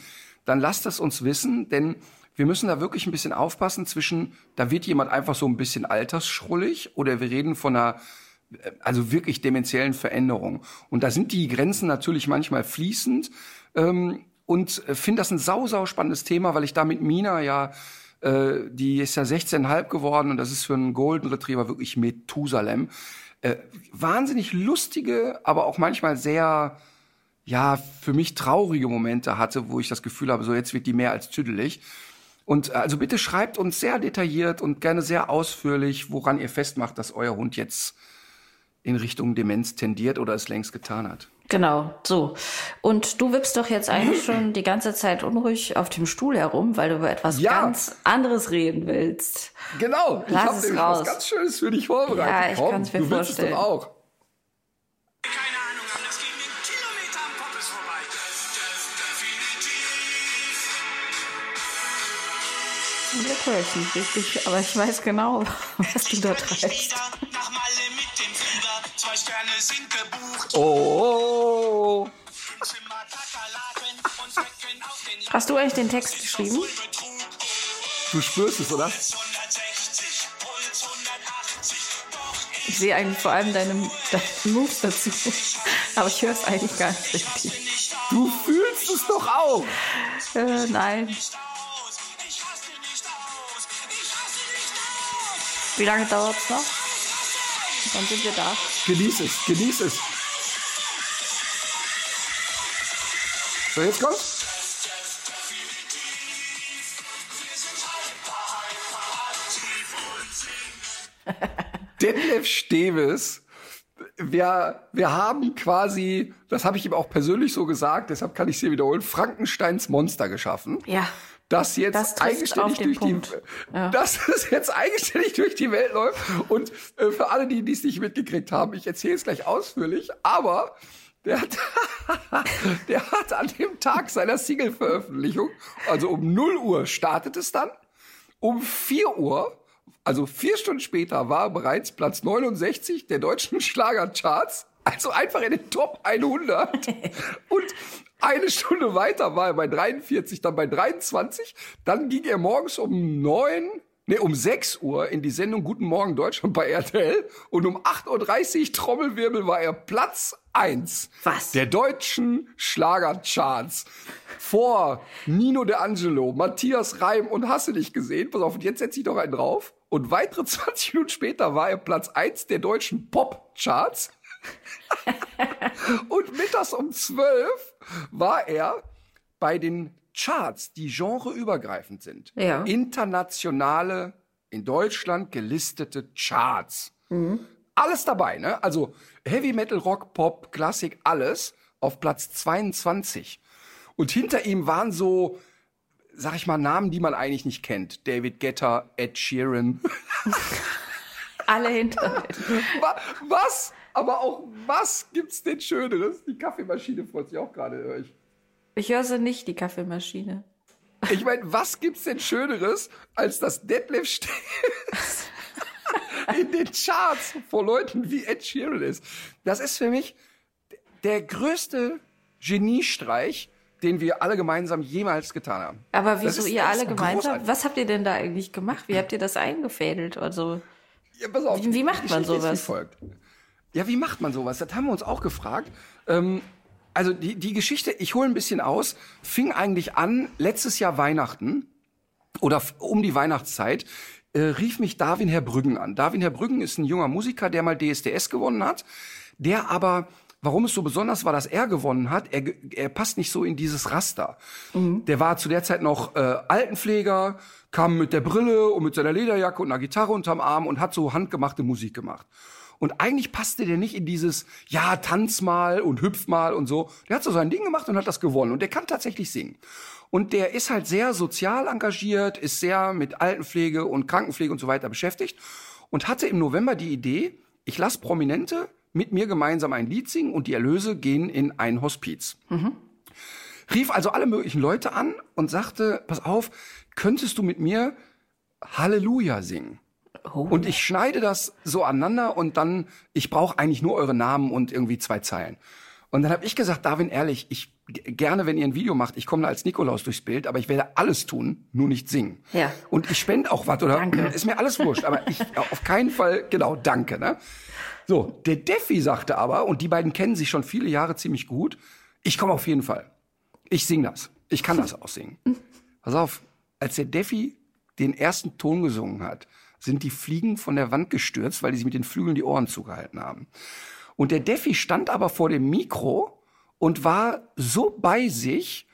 dann lasst es uns wissen, denn wir müssen da wirklich ein bisschen aufpassen zwischen, da wird jemand einfach so ein bisschen altersschrullig oder wir reden von einer äh, also wirklich dementiellen Veränderung. Und da sind die Grenzen natürlich manchmal fließend. Ähm, und äh, finde das ein sau, sau spannendes Thema, weil ich da mit Mina ja, äh, die ist ja 16,5 geworden und das ist für einen Golden Retriever wirklich Methusalem. Äh, wahnsinnig lustige, aber auch manchmal sehr, ja, für mich traurige Momente hatte, wo ich das Gefühl habe, so jetzt wird die mehr als tüdelig. Und äh, also bitte schreibt uns sehr detailliert und gerne sehr ausführlich, woran ihr festmacht, dass euer Hund jetzt in Richtung Demenz tendiert oder es längst getan hat. Genau, so. Und du wippst doch jetzt eigentlich schon die ganze Zeit unruhig auf dem Stuhl herum, weil du über etwas Ja. ganz anderes reden willst. Genau, ich Lass habe es nämlich raus. was ganz Schönes für dich vorbereitet. Ja, ich Komm, kann's mir du willst es vorstellen. doch auch. keine Ahnung das ging den Kilometer am Poppes vorbei. Definitiv. Zum Glück höre ich nicht richtig, aber ich weiß genau, [LAUGHS] was du da treibst. Zwei Sterne sind gebucht. Oh. Hast du eigentlich den Text geschrieben? Du spürst es, oder? Ich sehe eigentlich vor allem deine, deine Moves dazu. Aber ich höre es eigentlich gar nicht richtig. Du fühlst es doch auch. Äh, nein. Wie lange dauert es noch? Dann sind wir da. Genieß es, genieß es. So, jetzt kommt. [LAUGHS] Detlef Steves. Wir, wir haben quasi, das habe ich ihm auch persönlich so gesagt, deshalb kann ich es hier wiederholen, Frankensteins Monster geschaffen. Ja. Das jetzt Das eigenständig durch die. Ja. dass es jetzt eigenständig durch die Welt läuft. Und äh, für alle, die die es nicht mitgekriegt haben, ich erzähle es gleich ausführlich, aber der hat, [LAUGHS] der hat an dem Tag seiner Single-Veröffentlichung, also um 0 Uhr startet es dann, um 4 Uhr, also vier Stunden später, war er bereits Platz 69 der deutschen [LAUGHS] Schlagercharts, also einfach in den Top 100. [LAUGHS] Und eine Stunde weiter war er bei 43, dann bei 23. Dann ging er morgens um 9, nee, um 6 Uhr in die Sendung Guten Morgen Deutschland bei RTL. Und um 8.30 Uhr Trommelwirbel war er Platz 1 Was? der deutschen Schlagercharts. Vor Nino De Angelo, Matthias Reim und hast du nicht gesehen? Pass auf, und jetzt setze ich noch einen drauf. Und weitere 20 Minuten später war er Platz 1 der deutschen Pop-Charts. [LAUGHS] Und mittags um 12 war er bei den Charts, die genreübergreifend sind. Ja. Internationale, in Deutschland gelistete Charts. Alles dabei, ne? Also Heavy Metal, Rock, Pop, Klassik, alles auf Platz 22. Und hinter ihm waren so, sag ich mal, Namen, die man eigentlich nicht kennt. David Guetta, Ed Sheeran. [LAUGHS] Alle hinter. [LAUGHS] Wa- Was? Aber auch was gibt's denn Schöneres? Die Kaffeemaschine freut sich auch gerade, höre ich. Ich höre sie nicht, die Kaffeemaschine. Ich meine, was gibt's denn Schöneres, als das Detlef Stevens [LAUGHS] in den Charts vor Leuten wie Ed Sheeran ist? Das ist für mich der größte Geniestreich, den wir alle gemeinsam jemals getan haben. Aber wieso ist- ihr alle gemeinsam? großartig. Was habt ihr denn da eigentlich gemacht? Wie habt ihr das eingefädelt? Also, Ja, auf, Wie- wie macht man sowas? Wie folgt. Ja, wie macht man sowas? Das haben wir uns auch gefragt. Ähm, also die, die Geschichte, ich hole ein bisschen aus, fing eigentlich an letztes Jahr Weihnachten oder um die Weihnachtszeit. Äh, rief mich Darwin Herr Brüggen an. Darwin Herr Brüggen ist ein junger Musiker, der mal DSDS gewonnen hat, der aber Warum es so besonders war, dass er gewonnen hat, er, er passt nicht so in dieses Raster. Der war zu der Zeit noch äh, Altenpfleger, kam mit der Brille und mit seiner Lederjacke und einer Gitarre unterm Arm und hat so handgemachte Musik gemacht. Und eigentlich passte der nicht in dieses, ja, tanz mal und hüpf mal und so. Der hat so sein Ding gemacht und hat das gewonnen. Und der kann tatsächlich singen. Und der ist halt sehr sozial engagiert, ist sehr mit Altenpflege und Krankenpflege und so weiter beschäftigt und hatte im November die Idee, ich lasse Prominente mit mir gemeinsam ein Lied singen und die Erlöse gehen in ein Hospiz. Rief also alle möglichen Leute an und sagte, pass auf, könntest du mit mir Halleluja singen? Und ich schneide das so aneinander und dann, ich brauche eigentlich nur eure Namen und irgendwie zwei Zeilen. Und dann habe ich gesagt, Darwin, ehrlich, ich gerne, wenn ihr ein Video macht, ich komme da als Nikolaus durchs Bild, aber ich werde alles tun, nur nicht singen. Ja. Und ich spende auch was oder Danke. ist mir alles wurscht, aber ich auf keinen Fall, genau, danke. Ne? So, der Defi sagte aber, und die beiden kennen sich schon viele Jahre ziemlich gut, ich komme auf jeden Fall. Ich sing das. Ich kann das auch singen. [LAUGHS] Pass auf, als der Defi den ersten Ton gesungen hat, sind die Fliegen von der Wand gestürzt, weil die sich mit den Flügeln die Ohren zugehalten haben. Und der Defi stand aber vor dem Mikro und war so bei sich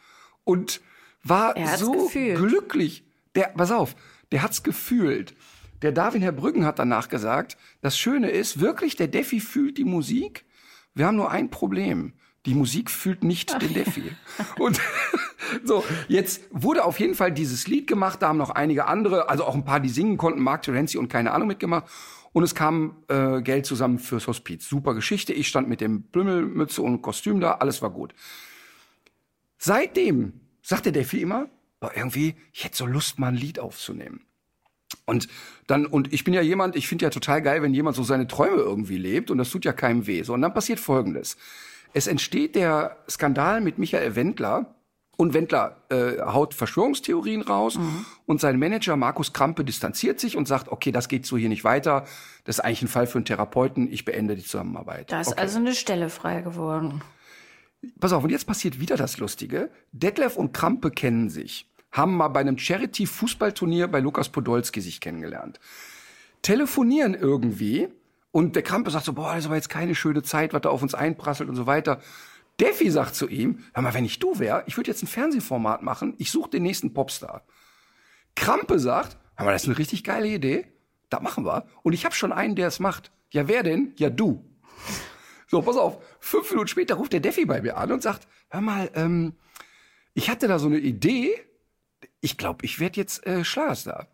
und war so gefühlt. glücklich. Der, pass auf, der hat's gefühlt. Der Darwin Herr Brüggen hat danach gesagt, das Schöne ist wirklich, der Defi fühlt die Musik. Wir haben nur ein Problem. Die Musik fühlt nicht den Defi. Und [LAUGHS] so, jetzt wurde auf jeden Fall dieses Lied gemacht. Da haben noch einige andere, also auch ein paar, die singen konnten, Mark Terenzi und keine Ahnung mitgemacht. Und es kam äh, Geld zusammen fürs Hospiz. Super Geschichte. Ich stand mit dem Blümmelmütze und Kostüm da. Alles war gut. Seitdem sagt der Defi immer, "Boah, irgendwie, ich hätte so Lust, mal ein Lied aufzunehmen. Und dann, und ich bin ja jemand, ich finde ja total geil, wenn jemand so seine Träume irgendwie lebt und das tut ja keinem weh. So, und dann passiert Folgendes. Es entsteht der Skandal mit Michael Wendler. Und Wendler äh, haut Verschwörungstheorien raus und sein Manager Markus Krampe distanziert sich und sagt, okay, das geht so hier nicht weiter. Das ist eigentlich ein Fall für einen Therapeuten. Ich beende die Zusammenarbeit. Da ist okay. also eine Stelle frei geworden. Pass auf, und jetzt passiert wieder das Lustige. Detlef und Krampe kennen sich, haben mal bei einem Charity-Fußballturnier bei Lukas Podolski sich kennengelernt. Telefonieren irgendwie und der Krampe sagt so, boah, das ist aber jetzt keine schöne Zeit, was da auf uns einprasselt und so weiter. Defi sagt zu ihm, hör mal, wenn ich du wär, ich würde jetzt ein Fernsehformat machen, ich suche den nächsten Popstar. Krampe sagt, hör mal, das ist eine richtig geile Idee, das machen wir. Und ich habe schon einen, der es macht. Ja, wer denn? Ja, du. So, pass auf. Fünf Minuten später ruft der Defi bei mir an und sagt, hör mal, ähm, ich hatte da so eine Idee. Ich glaube, ich werde jetzt äh, Schlagerstar.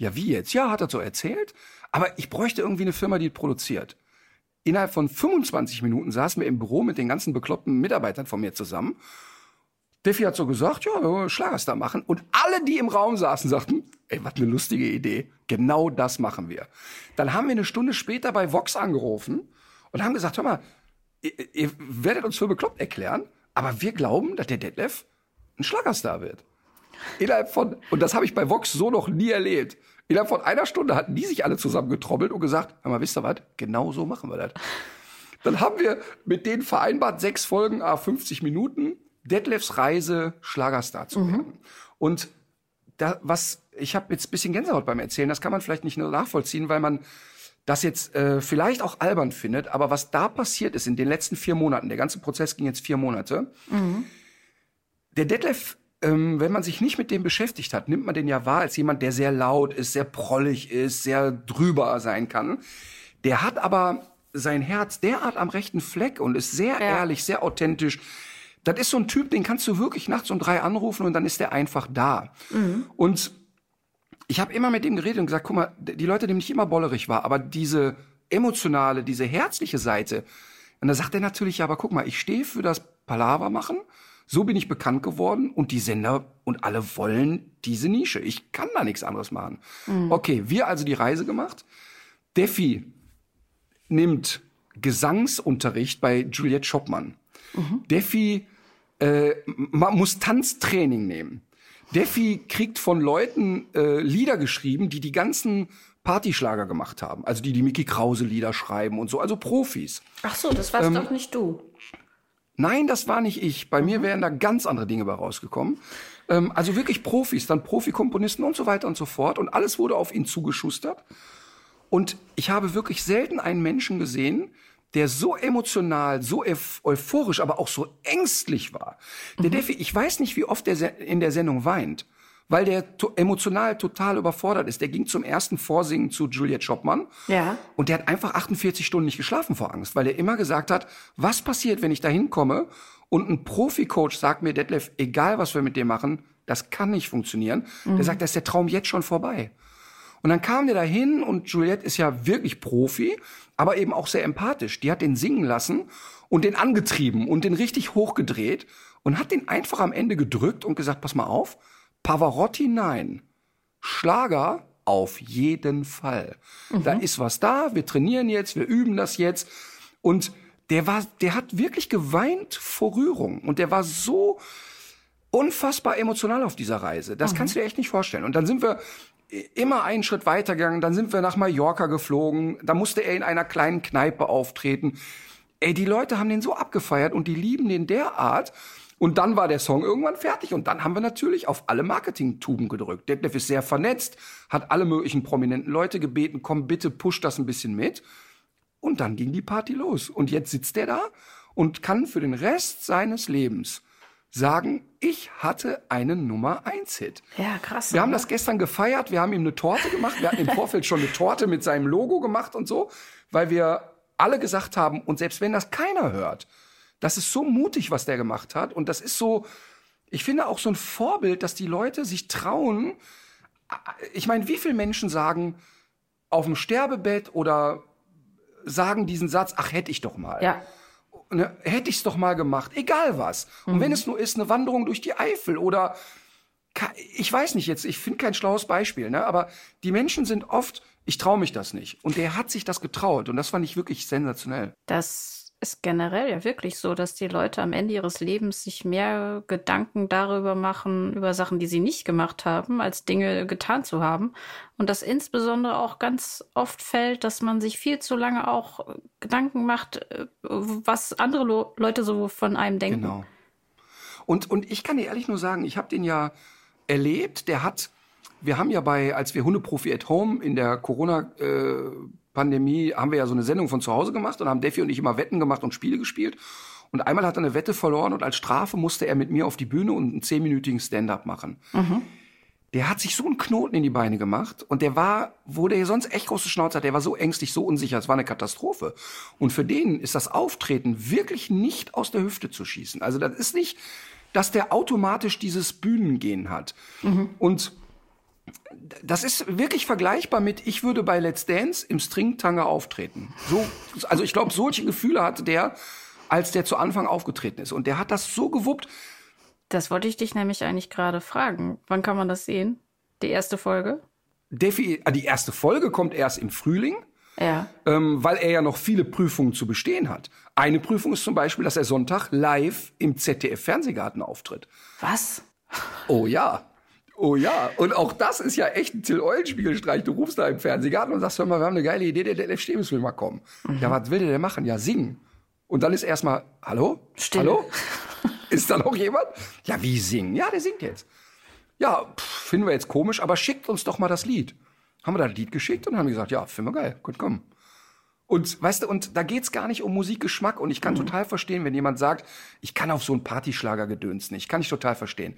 Ja, wie jetzt? Ja, hat er so erzählt. Aber ich bräuchte irgendwie eine Firma, die produziert. Innerhalb von 25 Minuten saßen wir im Büro mit den ganzen bekloppten Mitarbeitern von mir zusammen. Defi hat so gesagt, ja, wir wollen Schlagerstar machen. Und alle, die im Raum saßen, sagten, ey, was eine lustige Idee. Genau das machen wir. Dann haben wir eine Stunde später bei Vox angerufen und haben gesagt, hör mal, ihr, ihr werdet uns für bekloppt erklären, aber wir glauben, dass der Detlef ein Schlagerstar wird. Innerhalb von, und das habe ich bei Vox so noch nie erlebt. Innerhalb von einer Stunde hatten die sich alle zusammengetrommelt und gesagt, hör mal, wisst ihr was? Genau so machen wir das. [LAUGHS] Dann haben wir mit denen vereinbart, sechs Folgen, a 50 Minuten, Detlefs Reise, Schlagerstar zu werden. Und da, was, ich habe jetzt ein bisschen Gänsehaut beim Erzählen, das kann man vielleicht nicht nur nachvollziehen, weil man das jetzt äh, vielleicht auch albern findet, aber was da passiert ist in den letzten vier Monaten, der ganze Prozess ging jetzt vier Monate, der Detlef, ähm, wenn man sich nicht mit dem beschäftigt hat, nimmt man den ja wahr als jemand, der sehr laut ist, sehr prollig ist, sehr drüber sein kann. Der hat aber sein Herz derart am rechten Fleck und ist sehr Ja. ehrlich, sehr authentisch. Das ist so ein Typ, den kannst du wirklich nachts um drei anrufen und dann ist der einfach da. Und ich habe immer mit ihm geredet und gesagt, guck mal, die Leute nehmen nicht immer bollerig wahr, aber diese emotionale, diese herzliche Seite. Und da sagt er natürlich, ja, aber guck mal, ich stehe für das Palaver machen. So bin ich bekannt geworden und die Sender und alle wollen diese Nische. Ich kann da nichts anderes machen. Okay, wir also die Reise gemacht. Defi nimmt Gesangsunterricht bei Juliette Schoppmann. Defi äh, muss Tanztraining nehmen. Defi kriegt von Leuten äh, Lieder geschrieben, die die ganzen Partyschlager gemacht haben. Also die die Mickey Krause Lieder schreiben und so, also Profis. Ach so, das warst doch nicht du. Nein, das war nicht ich. Bei mir wären da ganz andere Dinge bei rausgekommen. Ähm, also wirklich Profis, dann Profikomponisten und so weiter und so fort. Und alles wurde auf ihn zugeschustert. Und ich habe wirklich selten einen Menschen gesehen, der so emotional, so euph- euphorisch, aber auch so ängstlich war. Der Defi, ich weiß nicht, wie oft der in der Sendung weint, weil der to emotional total überfordert ist. Der ging zum ersten Vorsingen zu Juliette Schoppmann. Ja. Und der hat einfach 48 Stunden nicht geschlafen vor Angst, weil er immer gesagt hat, was passiert, wenn ich da hinkomme und ein Profi-Coach sagt mir, Detlef, egal was wir mit dir machen, das kann nicht funktionieren. Der sagt, da ist der Traum jetzt schon vorbei. Und dann kam der da hin und Juliette ist ja wirklich Profi, aber eben auch sehr empathisch. Die hat den singen lassen und den angetrieben und den richtig hochgedreht und hat den einfach am Ende gedrückt und gesagt, pass mal auf, Pavarotti nein, Schlager auf jeden Fall. Da ist was da, wir trainieren jetzt, wir üben das jetzt und der war, der hat wirklich geweint vor Rührung und der war so unfassbar emotional auf dieser Reise. Das kannst du dir echt nicht vorstellen. Und dann sind wir immer einen Schritt weitergegangen. Dann sind wir nach Mallorca geflogen. Da musste er in einer kleinen Kneipe auftreten. Ey, die Leute haben den so abgefeiert und die lieben den derart. Und dann war der Song irgendwann fertig und dann haben wir natürlich auf alle Marketing-Tuben gedrückt. Detlef ist sehr vernetzt, hat alle möglichen prominenten Leute gebeten, komm bitte, push das ein bisschen mit. Und dann ging die Party los. Und jetzt sitzt er da und kann für den Rest seines Lebens sagen, ich hatte einen Nummer 1 Hit. Ja, krass. Wir haben oder? das gestern gefeiert, wir haben ihm eine Torte gemacht, wir hatten im Vorfeld schon eine Torte mit seinem Logo gemacht und so, weil wir alle gesagt haben, und selbst wenn das keiner hört, das ist so mutig, was der gemacht hat und das ist so, ich finde auch so ein Vorbild, dass die Leute sich trauen, ich meine, wie viele Menschen sagen auf dem Sterbebett oder sagen diesen Satz, ach, hätte ich doch mal. Ja. Ne, hätte ich's doch mal gemacht, egal was. Und wenn es nur ist, eine Wanderung durch die Eifel oder ich weiß nicht jetzt, ich finde kein schlaues Beispiel, ne? aber die Menschen sind oft, ich traue mich das nicht. Und der hat sich das getraut und das fand ich wirklich sensationell. Das ist generell ja wirklich so, dass die Leute am Ende ihres Lebens sich mehr Gedanken darüber machen, über Sachen, die sie nicht gemacht haben, als Dinge getan zu haben. Und das insbesondere auch ganz oft fällt, dass man sich viel zu lange auch Gedanken macht, äh, was andere Lo Leute so von einem denken. Genau. Und, und ich kann dir ehrlich nur sagen, ich habe den ja erlebt, der hat, wir haben ja bei, als wir Hundeprofi at Home in der Corona- äh, Pandemie haben wir ja so eine Sendung von zu Hause gemacht und haben Defi und ich immer Wetten gemacht und Spiele gespielt. Und einmal hat er eine Wette verloren und als Strafe musste er mit mir auf die Bühne und einen zehnminütigen Stand-up machen. Der hat sich so einen Knoten in die Beine gemacht und der war, wo der sonst echt große Schnauze hat, der war so ängstlich, so unsicher, es war eine Katastrophe. Und für den ist das Auftreten wirklich nicht aus der Hüfte zu schießen. Also das ist nicht, dass der automatisch dieses Bühnengehen hat. Und das ist wirklich vergleichbar mit, ich würde bei Let's Dance im Stringtanger auftreten. So, also ich glaube, solche Gefühle hatte der, als der zu Anfang aufgetreten ist. Und der hat das so gewuppt. Das wollte ich dich nämlich eigentlich gerade fragen. Wann kann man das sehen? Die erste Folge? Defi, äh, die erste Folge kommt erst im Frühling, Ja. ähm, weil er ja noch viele Prüfungen zu bestehen hat. Eine Prüfung ist zum Beispiel, dass er Sonntag live im ZDF-Fernsehgarten auftritt. Was? Oh ja. Oh ja. Und auch das ist ja echt ein Till Eulenspiegelstreich. Du rufst da im Fernsehgarten und sagst, hör mal, wir haben eine geile Idee, der Detlef Stevens will mal kommen. Ja, was will der denn machen? Ja, singen. Und dann ist erstmal, hallo? Stille. Hallo? [LAUGHS] Ist da noch jemand? Ja, wie singen? Ja, der singt jetzt. Ja, pff, finden wir jetzt komisch, aber schickt uns doch mal das Lied. Haben wir da das Lied geschickt und haben gesagt, ja, finden wir geil, gut, komm. Und weißt du, und da geht's gar nicht um Musikgeschmack und ich kann total verstehen, wenn jemand sagt, ich kann auf so einen Partyschlager-Gedöns nicht, kann ich total verstehen.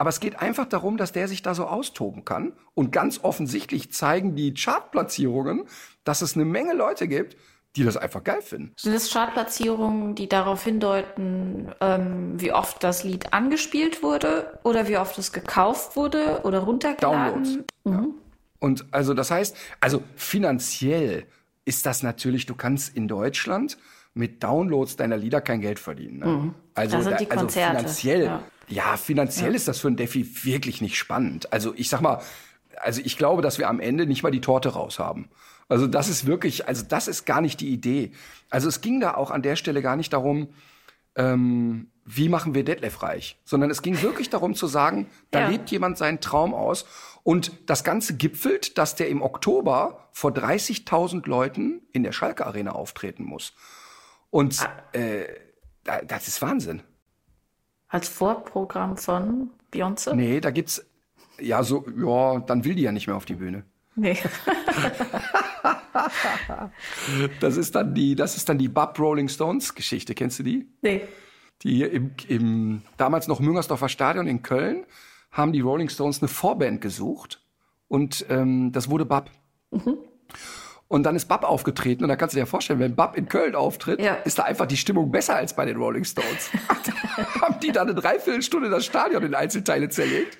Aber es geht einfach darum, dass der sich da so austoben kann und ganz offensichtlich zeigen die Chartplatzierungen, dass es eine Menge Leute gibt, die das einfach geil finden. Sind es Chartplatzierungen, die darauf hindeuten, ähm, wie oft das Lied angespielt wurde oder wie oft es gekauft wurde oder runtergeladen? Downloads. Und also das heißt, also finanziell ist das natürlich, du kannst in Deutschland mit Downloads deiner Lieder kein Geld verdienen. Ne? Also, Da sind die also finanziell, ja. Ja, finanziell ist das für ein Defi wirklich nicht spannend. Also ich sag mal, also ich glaube, dass wir am Ende nicht mal die Torte raus haben. Also das ist wirklich, also das ist gar nicht die Idee. Also es ging da auch an der Stelle gar nicht darum, ähm, wie machen wir Detlef reich, sondern es ging wirklich darum zu sagen, da Ja. lebt jemand seinen Traum aus und das Ganze gipfelt, dass der im Oktober vor 30.000 Leuten in der Schalke Arena auftreten muss. Und äh, da- das ist Wahnsinn. Als Vorprogramm von Beyoncé? Nee, da gibt's ja so, ja, dann will die ja nicht mehr auf die Bühne. Nee. [LAUGHS] Das ist dann die, das ist dann die Bub Rolling Stones Geschichte. Kennst du die? nee. Die im, im damals noch Müngersdorfer Stadion in Köln haben die Rolling Stones eine Vorband gesucht und ähm, das wurde Bab. Und dann ist Bab aufgetreten und da kannst du dir vorstellen, wenn Bab in Köln auftritt, Ja. ist da einfach die Stimmung besser als bei den Rolling Stones. [LAUGHS] haben die dann eine Dreiviertelstunde das Stadion in Einzelteile zerlegt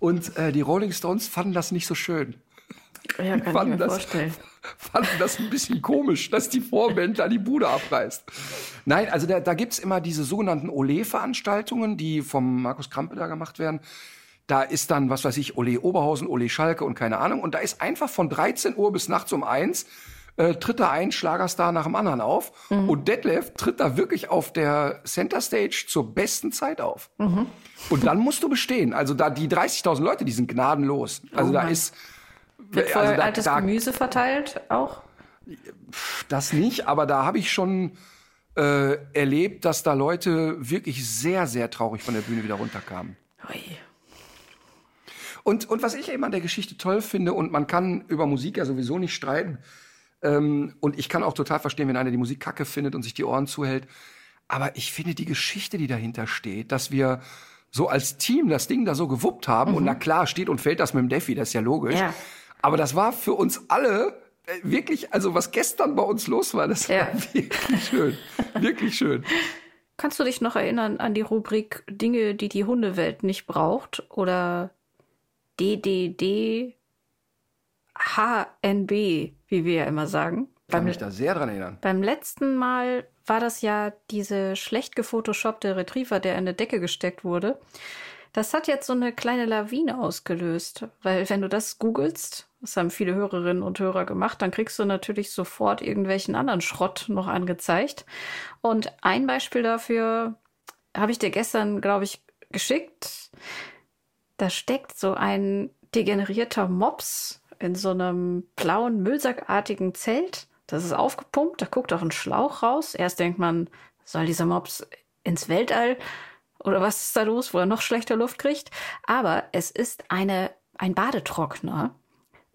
und äh, die Rolling Stones fanden das nicht so schön. Ja, kann ich fanden mir das, vorstellen. [LAUGHS] fanden das ein bisschen komisch, dass die Vorband da die Bude abreißt. Nein, also da, da gibt's immer diese sogenannten Ole-Veranstaltungen, die vom Markus Krampe da gemacht werden. Da ist dann, was weiß ich, Ole Oberhausen, Ole Schalke und keine Ahnung. Und da ist einfach von 13 Uhr bis nachts um eins äh, tritt da ein Schlagerstar nach dem anderen auf. Und Detlef tritt da wirklich auf der Center Stage zur besten Zeit auf. Und dann musst du bestehen. Also da die 30.000 Leute, die sind gnadenlos. Also da Mann. ist Wird voll also da- altes da- Gemüse verteilt auch? das nicht, aber da habe ich schon äh, erlebt, dass da Leute wirklich sehr, sehr traurig von der Bühne wieder runterkamen. Ui. Und, und was ich eben an der Geschichte toll finde, und man kann über Musik ja sowieso nicht streiten, ähm, und ich kann auch total verstehen, wenn einer die Musik kacke findet und sich die Ohren zuhält, aber ich finde die Geschichte, die dahinter steht, dass wir so als Team das Ding da so gewuppt haben, und na klar, steht und fällt das mit dem Defi, das ist ja logisch, Ja. aber das war für uns alle äh, wirklich, also was gestern bei uns los war, das Ja. war wirklich schön, wirklich schön. Kannst du dich noch erinnern an die Rubrik Dinge, die die Hundewelt nicht braucht? Oder DDD HNB, wie wir ja immer sagen? Ich kann Beim, mich da sehr dran erinnern. beim letzten Mal war das ja diese schlecht gefotoshoppte Retriever, der in eine Decke gesteckt wurde. Das hat jetzt so eine kleine Lawine ausgelöst, weil wenn du das googelst, Das haben viele Hörerinnen und Hörer gemacht. Dann kriegst du natürlich sofort irgendwelchen anderen Schrott noch angezeigt. Und ein Beispiel dafür habe ich dir gestern, glaube ich, geschickt. Da steckt so ein degenerierter Mops in so einem blauen, müllsackartigen Zelt. Das ist aufgepumpt, da guckt auch ein Schlauch raus. Erst denkt man, soll dieser Mops ins Weltall? Oder was ist da los, wo er noch schlechter Luft kriegt? Aber es ist eine, ein Badetrockner.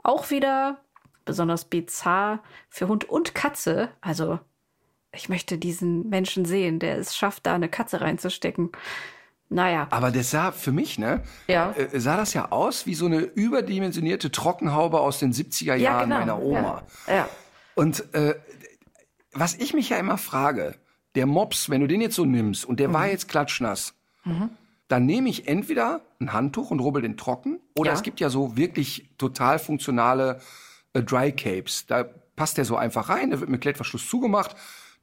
Auch wieder besonders bizarr für Hund und Katze. Also, ich möchte diesen Menschen sehen, der es schafft, da eine Katze reinzustecken. Naja. Aber das sah für mich, ne? Ja. Äh, sah das ja aus wie so eine überdimensionierte Trockenhaube aus den 70er Jahren ja, genau. meiner Oma. Ja. ja. Und äh, was ich mich ja immer frage, der Mops, wenn du den jetzt so nimmst und der mhm. war jetzt klatschnass, mhm. dann nehme ich entweder ein Handtuch und rubbel den trocken, oder Ja. es gibt ja so wirklich total funktionale äh, Dry Capes. Da passt der so einfach rein, der wird mit Klettverschluss zugemacht,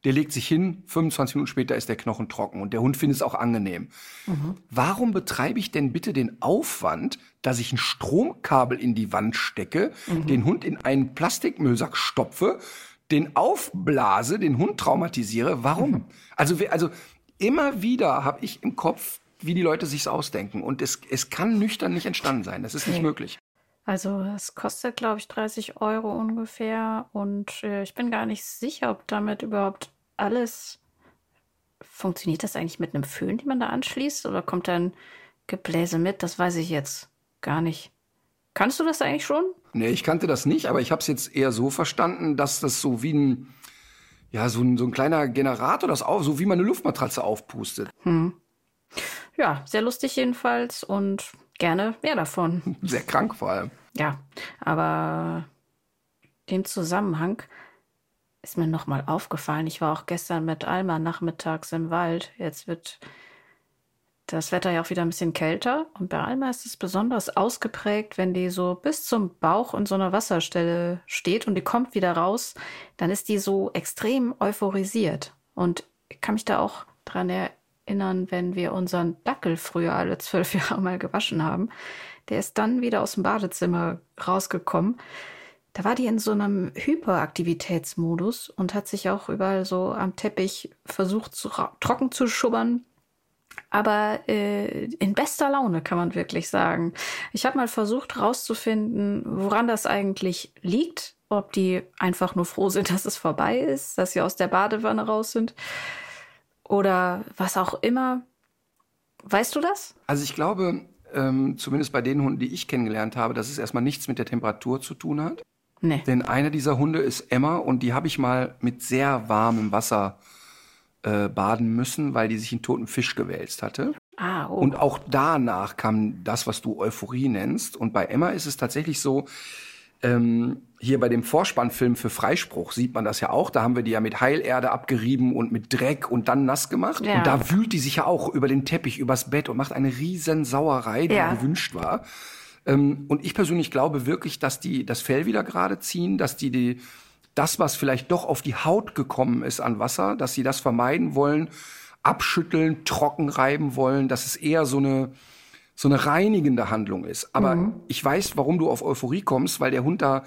der legt sich hin, 25 Minuten später ist der Knochen trocken und der Hund findet es auch angenehm. Warum betreibe ich denn bitte den Aufwand, dass ich ein Stromkabel in die Wand stecke, den Hund in einen Plastikmüllsack stopfe, den aufblase, den Hund traumatisiere? Warum? Also, wir- also immer wieder habe ich im Kopf, wie die Leute sich's ausdenken. Und es, es kann nüchtern nicht entstanden sein. Das ist nicht Nee. möglich. Also es kostet, glaube ich, 30 Euro ungefähr. Und äh, ich bin gar nicht sicher, ob damit überhaupt alles funktioniert. Das eigentlich mit einem Föhn, den man da anschließt? Oder kommt da ein Gebläse mit? Das weiß ich jetzt gar nicht. Kannst du das eigentlich schon? Nee, ich kannte das nicht, aber ich habe es jetzt eher so verstanden, dass das so wie ein, ja, so ein, so ein kleiner Generator, das auf, so wie man eine Luftmatratze aufpustet. Ja, sehr lustig jedenfalls und gerne mehr davon. [LAUGHS] Sehr krank vor allem. Ja, aber dem Zusammenhang ist mir nochmal aufgefallen. Ich war auch gestern mit Alma nachmittags im Wald. Jetzt wird das Wetter ja auch wieder ein bisschen kälter. Und bei Alma ist es besonders ausgeprägt, wenn die so bis zum Bauch in so einer Wasserstelle steht und die kommt wieder raus, dann ist die so extrem euphorisiert. Und ich kann mich da auch dran erinnern, wenn wir unseren Dackel früher alle zwölf [LAUGHS] Jahre mal gewaschen haben. Der ist dann wieder aus dem Badezimmer rausgekommen. Da war die in so einem Hyperaktivitätsmodus und hat sich auch überall so am Teppich versucht, zu, trocken zu schubbern. Aber äh, in bester Laune kann man wirklich sagen. Ich habe mal versucht herauszufinden, woran das eigentlich liegt. Ob die einfach nur froh sind, [LAUGHS] dass es vorbei ist, dass sie aus der Badewanne raus sind. Oder was auch immer. Weißt du das? Also ich glaube, ähm, zumindest bei den Hunden, die ich kennengelernt habe, dass es erstmal nichts mit der Temperatur zu tun hat. Nee. Denn einer dieser Hunde ist Emma und die habe ich mal mit sehr warmem Wasser äh, baden müssen, weil die sich in toten Fisch gewälzt hatte. Ah, oh. Und auch danach kam das, was du Euphorie nennst. Und bei Emma ist es tatsächlich so, ähm, hier bei dem Vorspannfilm für Freispruch sieht man das ja auch. Da haben wir die ja mit Heilerde abgerieben und mit Dreck und dann nass gemacht. Ja. Und da wühlt die sich ja auch über den Teppich, übers Bett und macht eine riesen Sauerei, die Ja. gewünscht war. Ähm, und ich persönlich glaube wirklich, dass die das Fell wieder gerade ziehen, dass die, die das, was vielleicht doch auf die Haut gekommen ist an Wasser, dass sie das vermeiden wollen, abschütteln, trocken reiben wollen, dass es eher so eine so eine reinigende Handlung ist. Aber ich weiß, warum du auf Euphorie kommst, weil der Hund da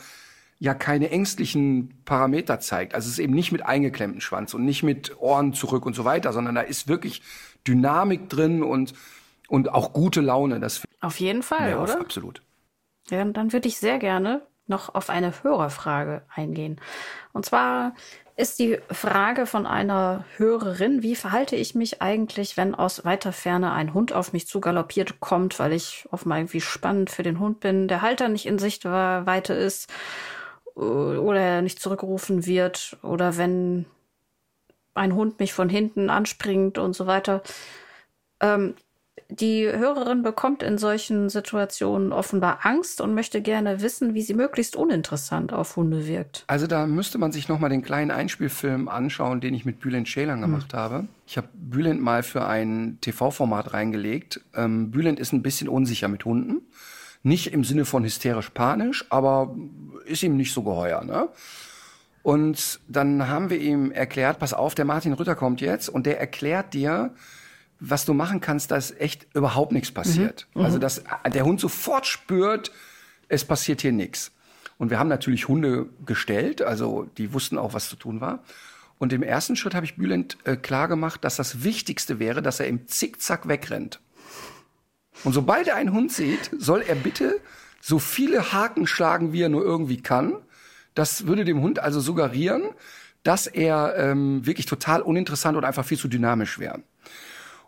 ja keine ängstlichen Parameter zeigt. Also es ist eben nicht mit eingeklemmtem Schwanz und nicht mit Ohren zurück und so weiter, sondern da ist wirklich Dynamik drin und, und auch gute Laune. Das Auf jeden Fall, oder? absolut. Ja, dann würde ich sehr gerne noch auf eine Hörerfrage eingehen. Und zwar ist die Frage von einer Hörerin, wie verhalte ich mich eigentlich, wenn aus weiter Ferne ein Hund auf mich zu galoppiert kommt, weil ich offenbar irgendwie spannend für den Hund bin, der Halter nicht in Sichtweite ist äh, oder er nicht zurückgerufen wird oder wenn ein Hund mich von hinten anspringt und so weiter. Ähm, die Hörerin bekommt in solchen Situationen offenbar Angst und möchte gerne wissen, wie sie möglichst uninteressant auf Hunde wirkt. Also da müsste man sich noch mal den kleinen Einspielfilm anschauen, den ich mit Bülent Ceylan gemacht habe. Ich habe Bülent mal für ein TV-Format reingelegt. Ähm, Bülent ist ein bisschen unsicher mit Hunden. Nicht im Sinne von hysterisch-panisch, aber ist ihm nicht so geheuer. Ne? Und dann haben wir ihm erklärt, pass auf, der Martin Rütter kommt jetzt und der erklärt dir, was du machen kannst, dass echt überhaupt nichts passiert. Also dass der Hund sofort spürt, es passiert hier nichts. Und wir haben natürlich Hunde gestellt, also die wussten auch, was zu tun war. Und im ersten Schritt habe ich Bülent äh, klar gemacht, dass das Wichtigste wäre, dass er im Zickzack wegrennt. Und sobald er einen Hund sieht, soll er bitte so viele Haken schlagen, wie er nur irgendwie kann. Das würde dem Hund also suggerieren, dass er ähm, wirklich total uninteressant und einfach viel zu dynamisch wäre.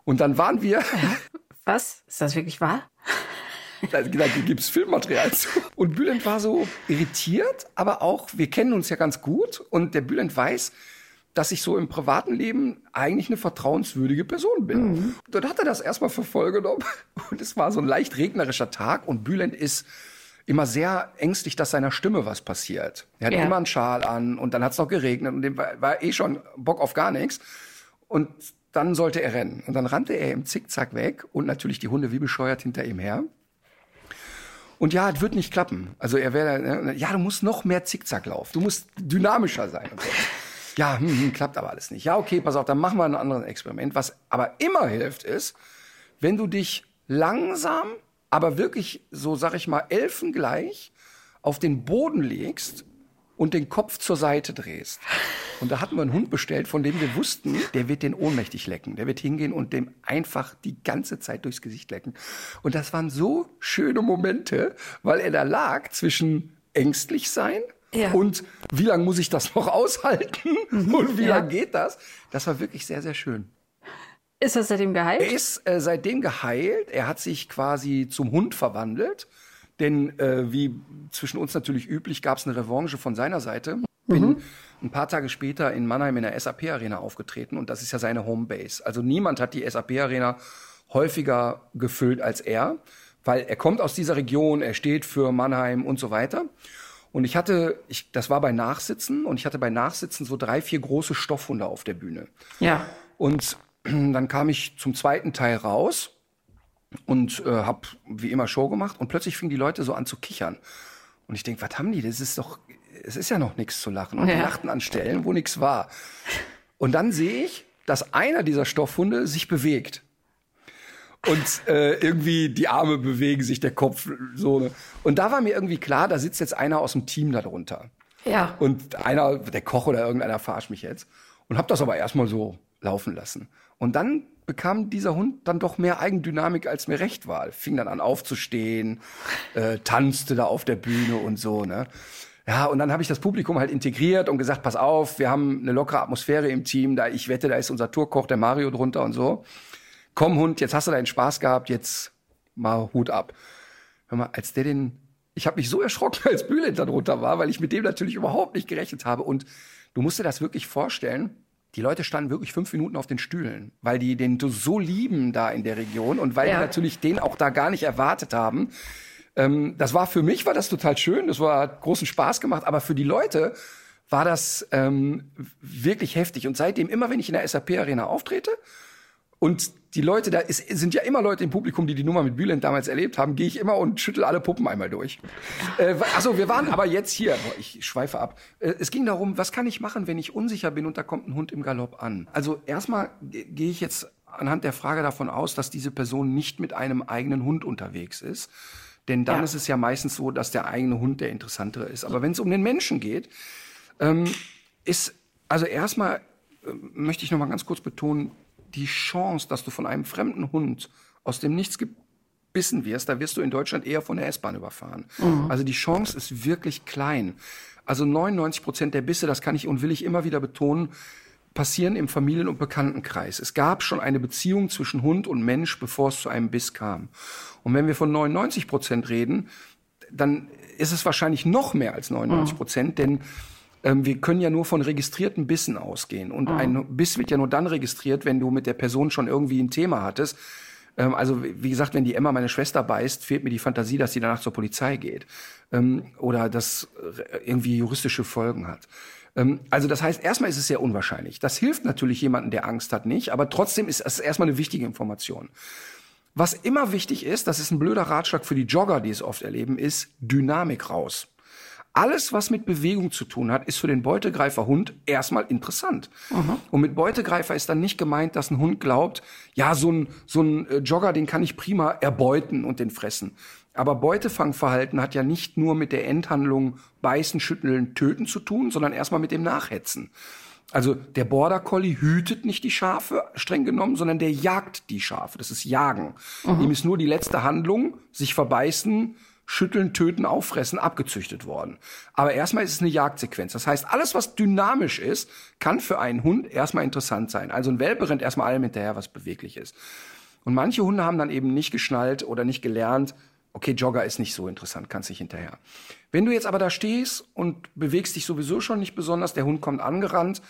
Und dann waren wir, [LAUGHS] Was? Ist das wirklich wahr? da, da gibt's Filmmaterial zu. Und Bülent war so irritiert, aber auch, wir kennen uns ja ganz gut und der Bülent weiß, dass ich so im privaten Leben eigentlich eine vertrauenswürdige Person bin. Dann hat er das erstmal für voll genommen und es war so ein leicht regnerischer Tag und Bülent ist immer sehr ängstlich, dass seiner Stimme was passiert. Er hat Ja. immer einen Schal an und dann hat es noch geregnet und dem war, war eh schon Bock auf gar nichts. Und dann sollte er rennen. Und dann rannte er im Zickzack weg und natürlich die Hunde wie bescheuert hinter ihm her. Und ja, es wird nicht klappen. Also er wäre, ja, du musst noch mehr Zickzack laufen. Du musst dynamischer sein. So. Ja, hm, hm, klappt aber alles nicht. Ja, okay, pass auf, dann machen wir ein anderes Experiment. Was aber immer hilft, ist, wenn du dich langsam, aber wirklich, so sag ich mal, elfengleich auf den Boden legst und den Kopf zur Seite drehst. Und da hatten wir einen Hund bestellt, von dem wir wussten, der wird den ohnmächtig lecken. Der wird hingehen und dem einfach die ganze Zeit durchs Gesicht lecken. Und das waren so schöne Momente, weil er da lag zwischen ängstlich sein Ja. und wie lange muss ich das noch aushalten [LAUGHS] und wie Ja. lange geht das? Das war wirklich sehr, sehr schön. Ist das seitdem Er geheilt? ist äh, seitdem geheilt. Er hat sich quasi zum Hund verwandelt. Denn äh, wie zwischen uns natürlich üblich, gab es eine Revanche von seiner Seite. Bin ein paar Tage später in Mannheim in der SAP-Arena aufgetreten und das ist ja seine Homebase. Also niemand hat die SAP-Arena häufiger gefüllt als er, weil er kommt aus dieser Region, er steht für Mannheim und so weiter. Und ich hatte, ich, das war bei Nachsitzen und ich hatte bei Nachsitzen so drei, vier große Stoffhunde auf der Bühne. Ja. Und dann kam ich zum zweiten Teil raus und äh, habe wie immer Show gemacht und plötzlich fingen die Leute so an zu kichern. Und ich denk, was haben die? Das ist doch, es ist ja noch nichts zu lachen. Und die Ja. lachten an Stellen, wo nichts war. Und dann sehe ich, dass einer dieser Stoffhunde sich bewegt. Und äh, irgendwie die Arme bewegen sich, der Kopf so. Ne? Und da war mir irgendwie klar, da sitzt jetzt einer aus dem Team da drunter. Ja. Und einer, der Koch oder irgendeiner verarscht mich jetzt. Und hab das aber erstmal so laufen lassen. Und dann bekam dieser Hund dann doch mehr Eigendynamik, als mir recht war. Fing dann an aufzustehen, äh, tanzte da auf der Bühne und so, ne? Ja, und dann habe ich das Publikum halt integriert und gesagt, pass auf, wir haben eine lockere Atmosphäre im Team, da ich wette, da ist unser Tourkoch, der Mario drunter und so. Komm Hund, jetzt hast du deinen Spaß gehabt, jetzt mal Hut ab. Hör mal, als der den, ich habe mich so erschrocken, [LAUGHS] als Bülent da drunter war, weil ich mit dem natürlich überhaupt nicht gerechnet habe. Und du musst dir das wirklich vorstellen. Die Leute standen wirklich fünf Minuten auf den Stühlen, weil die den so lieben da in der Region und weil Ja. die natürlich den auch da gar nicht erwartet haben. Ähm, das war für mich war das total schön, das war hat großen Spaß gemacht, aber für die Leute war das ähm, wirklich heftig. Und seitdem immer, wenn ich in der SAP Arena auftrete, und die Leute, da ist, sind ja immer Leute im Publikum, die die Nummer mit Bülent damals erlebt haben, gehe ich immer und schüttel alle Puppen einmal durch. Äh, also wir waren aber jetzt hier, boah, ich schweife ab. Äh, es ging darum, was kann ich machen, wenn ich unsicher bin und da kommt ein Hund im Galopp an? Also erstmal ge- gehe ich jetzt anhand der Frage davon aus, dass diese Person nicht mit einem eigenen Hund unterwegs ist. Denn dann Ja. ist es ja meistens so, dass der eigene Hund der interessantere ist. Aber wenn es um den Menschen geht, ähm, ist, also erstmal äh, möchte ich noch mal ganz kurz betonen, die Chance, dass du von einem fremden Hund aus dem Nichts gebissen wirst, da wirst du in Deutschland eher von der S-Bahn überfahren. Also die Chance ist wirklich klein. Also 99 Prozent der Bisse, das kann ich und will ich immer wieder betonen, passieren im Familien- und Bekanntenkreis. Es gab schon eine Beziehung zwischen Hund und Mensch, bevor es zu einem Biss kam. Und wenn wir von 99 Prozent reden, dann ist es wahrscheinlich noch mehr als 99 Prozent, denn ähm, wir können ja nur von registrierten Bissen ausgehen. Und ein Biss wird ja nur dann registriert, wenn du mit der Person schon irgendwie ein Thema hattest. Ähm, also wie wie gesagt, wenn die Emma meine Schwester beißt, fehlt mir die Fantasie, dass sie danach zur Polizei geht. Ähm, oder das äh, irgendwie juristische Folgen hat. Ähm, also das heißt, erstmal ist es sehr unwahrscheinlich. Das hilft natürlich jemandem, der Angst hat, nicht. Aber trotzdem ist es erstmal eine wichtige Information. Was immer wichtig ist, das ist ein blöder Ratschlag für die Jogger, die es oft erleben, ist Dynamik raus. Alles, was mit Bewegung zu tun hat, ist für den Beutegreiferhund erstmal interessant. Und mit Beutegreifer ist dann nicht gemeint, dass ein Hund glaubt, ja, so ein, so ein äh, Jogger, den kann ich prima erbeuten und den fressen. Aber Beutefangverhalten hat ja nicht nur mit der Endhandlung beißen, schütteln, töten zu tun, sondern erstmal mit dem Nachhetzen. Also der Border Collie hütet nicht die Schafe, streng genommen, sondern der jagt die Schafe. Das ist Jagen. Ihm ist nur die letzte Handlung, sich verbeißen, schütteln, töten, auffressen, abgezüchtet worden. Aber erstmal ist es eine Jagdsequenz. Das heißt, alles, was dynamisch ist, kann für einen Hund erstmal interessant sein. Also ein Welpe rennt erstmal allem hinterher, was beweglich ist. Und manche Hunde haben dann eben nicht geschnallt oder nicht gelernt, okay, Jogger ist nicht so interessant, kannst nicht hinterher. Wenn du jetzt aber da stehst und bewegst dich sowieso schon nicht besonders, der Hund kommt angerannt,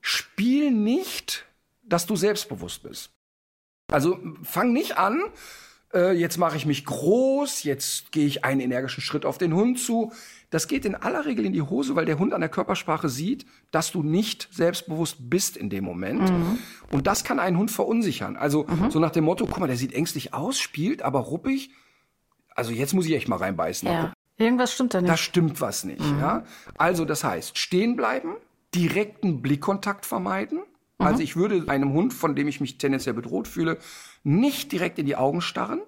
spiel nicht, dass du selbstbewusst bist. Also fang nicht an, äh, jetzt mache ich mich groß, jetzt gehe ich einen energischen Schritt auf den Hund zu. Das geht in aller Regel in die Hose, weil der Hund an der Körpersprache sieht, dass du nicht selbstbewusst bist in dem Moment. Und das kann einen Hund verunsichern. Also so nach dem Motto, guck mal, der sieht ängstlich aus, spielt aber ruppig. Also jetzt muss ich echt mal reinbeißen. Ja. Irgendwas stimmt da nicht. Da stimmt was nicht. Ja? Also das heißt, stehen bleiben, direkten Blickkontakt vermeiden. Also ich würde einem Hund, von dem ich mich tendenziell bedroht fühle, nicht direkt in die Augen starren.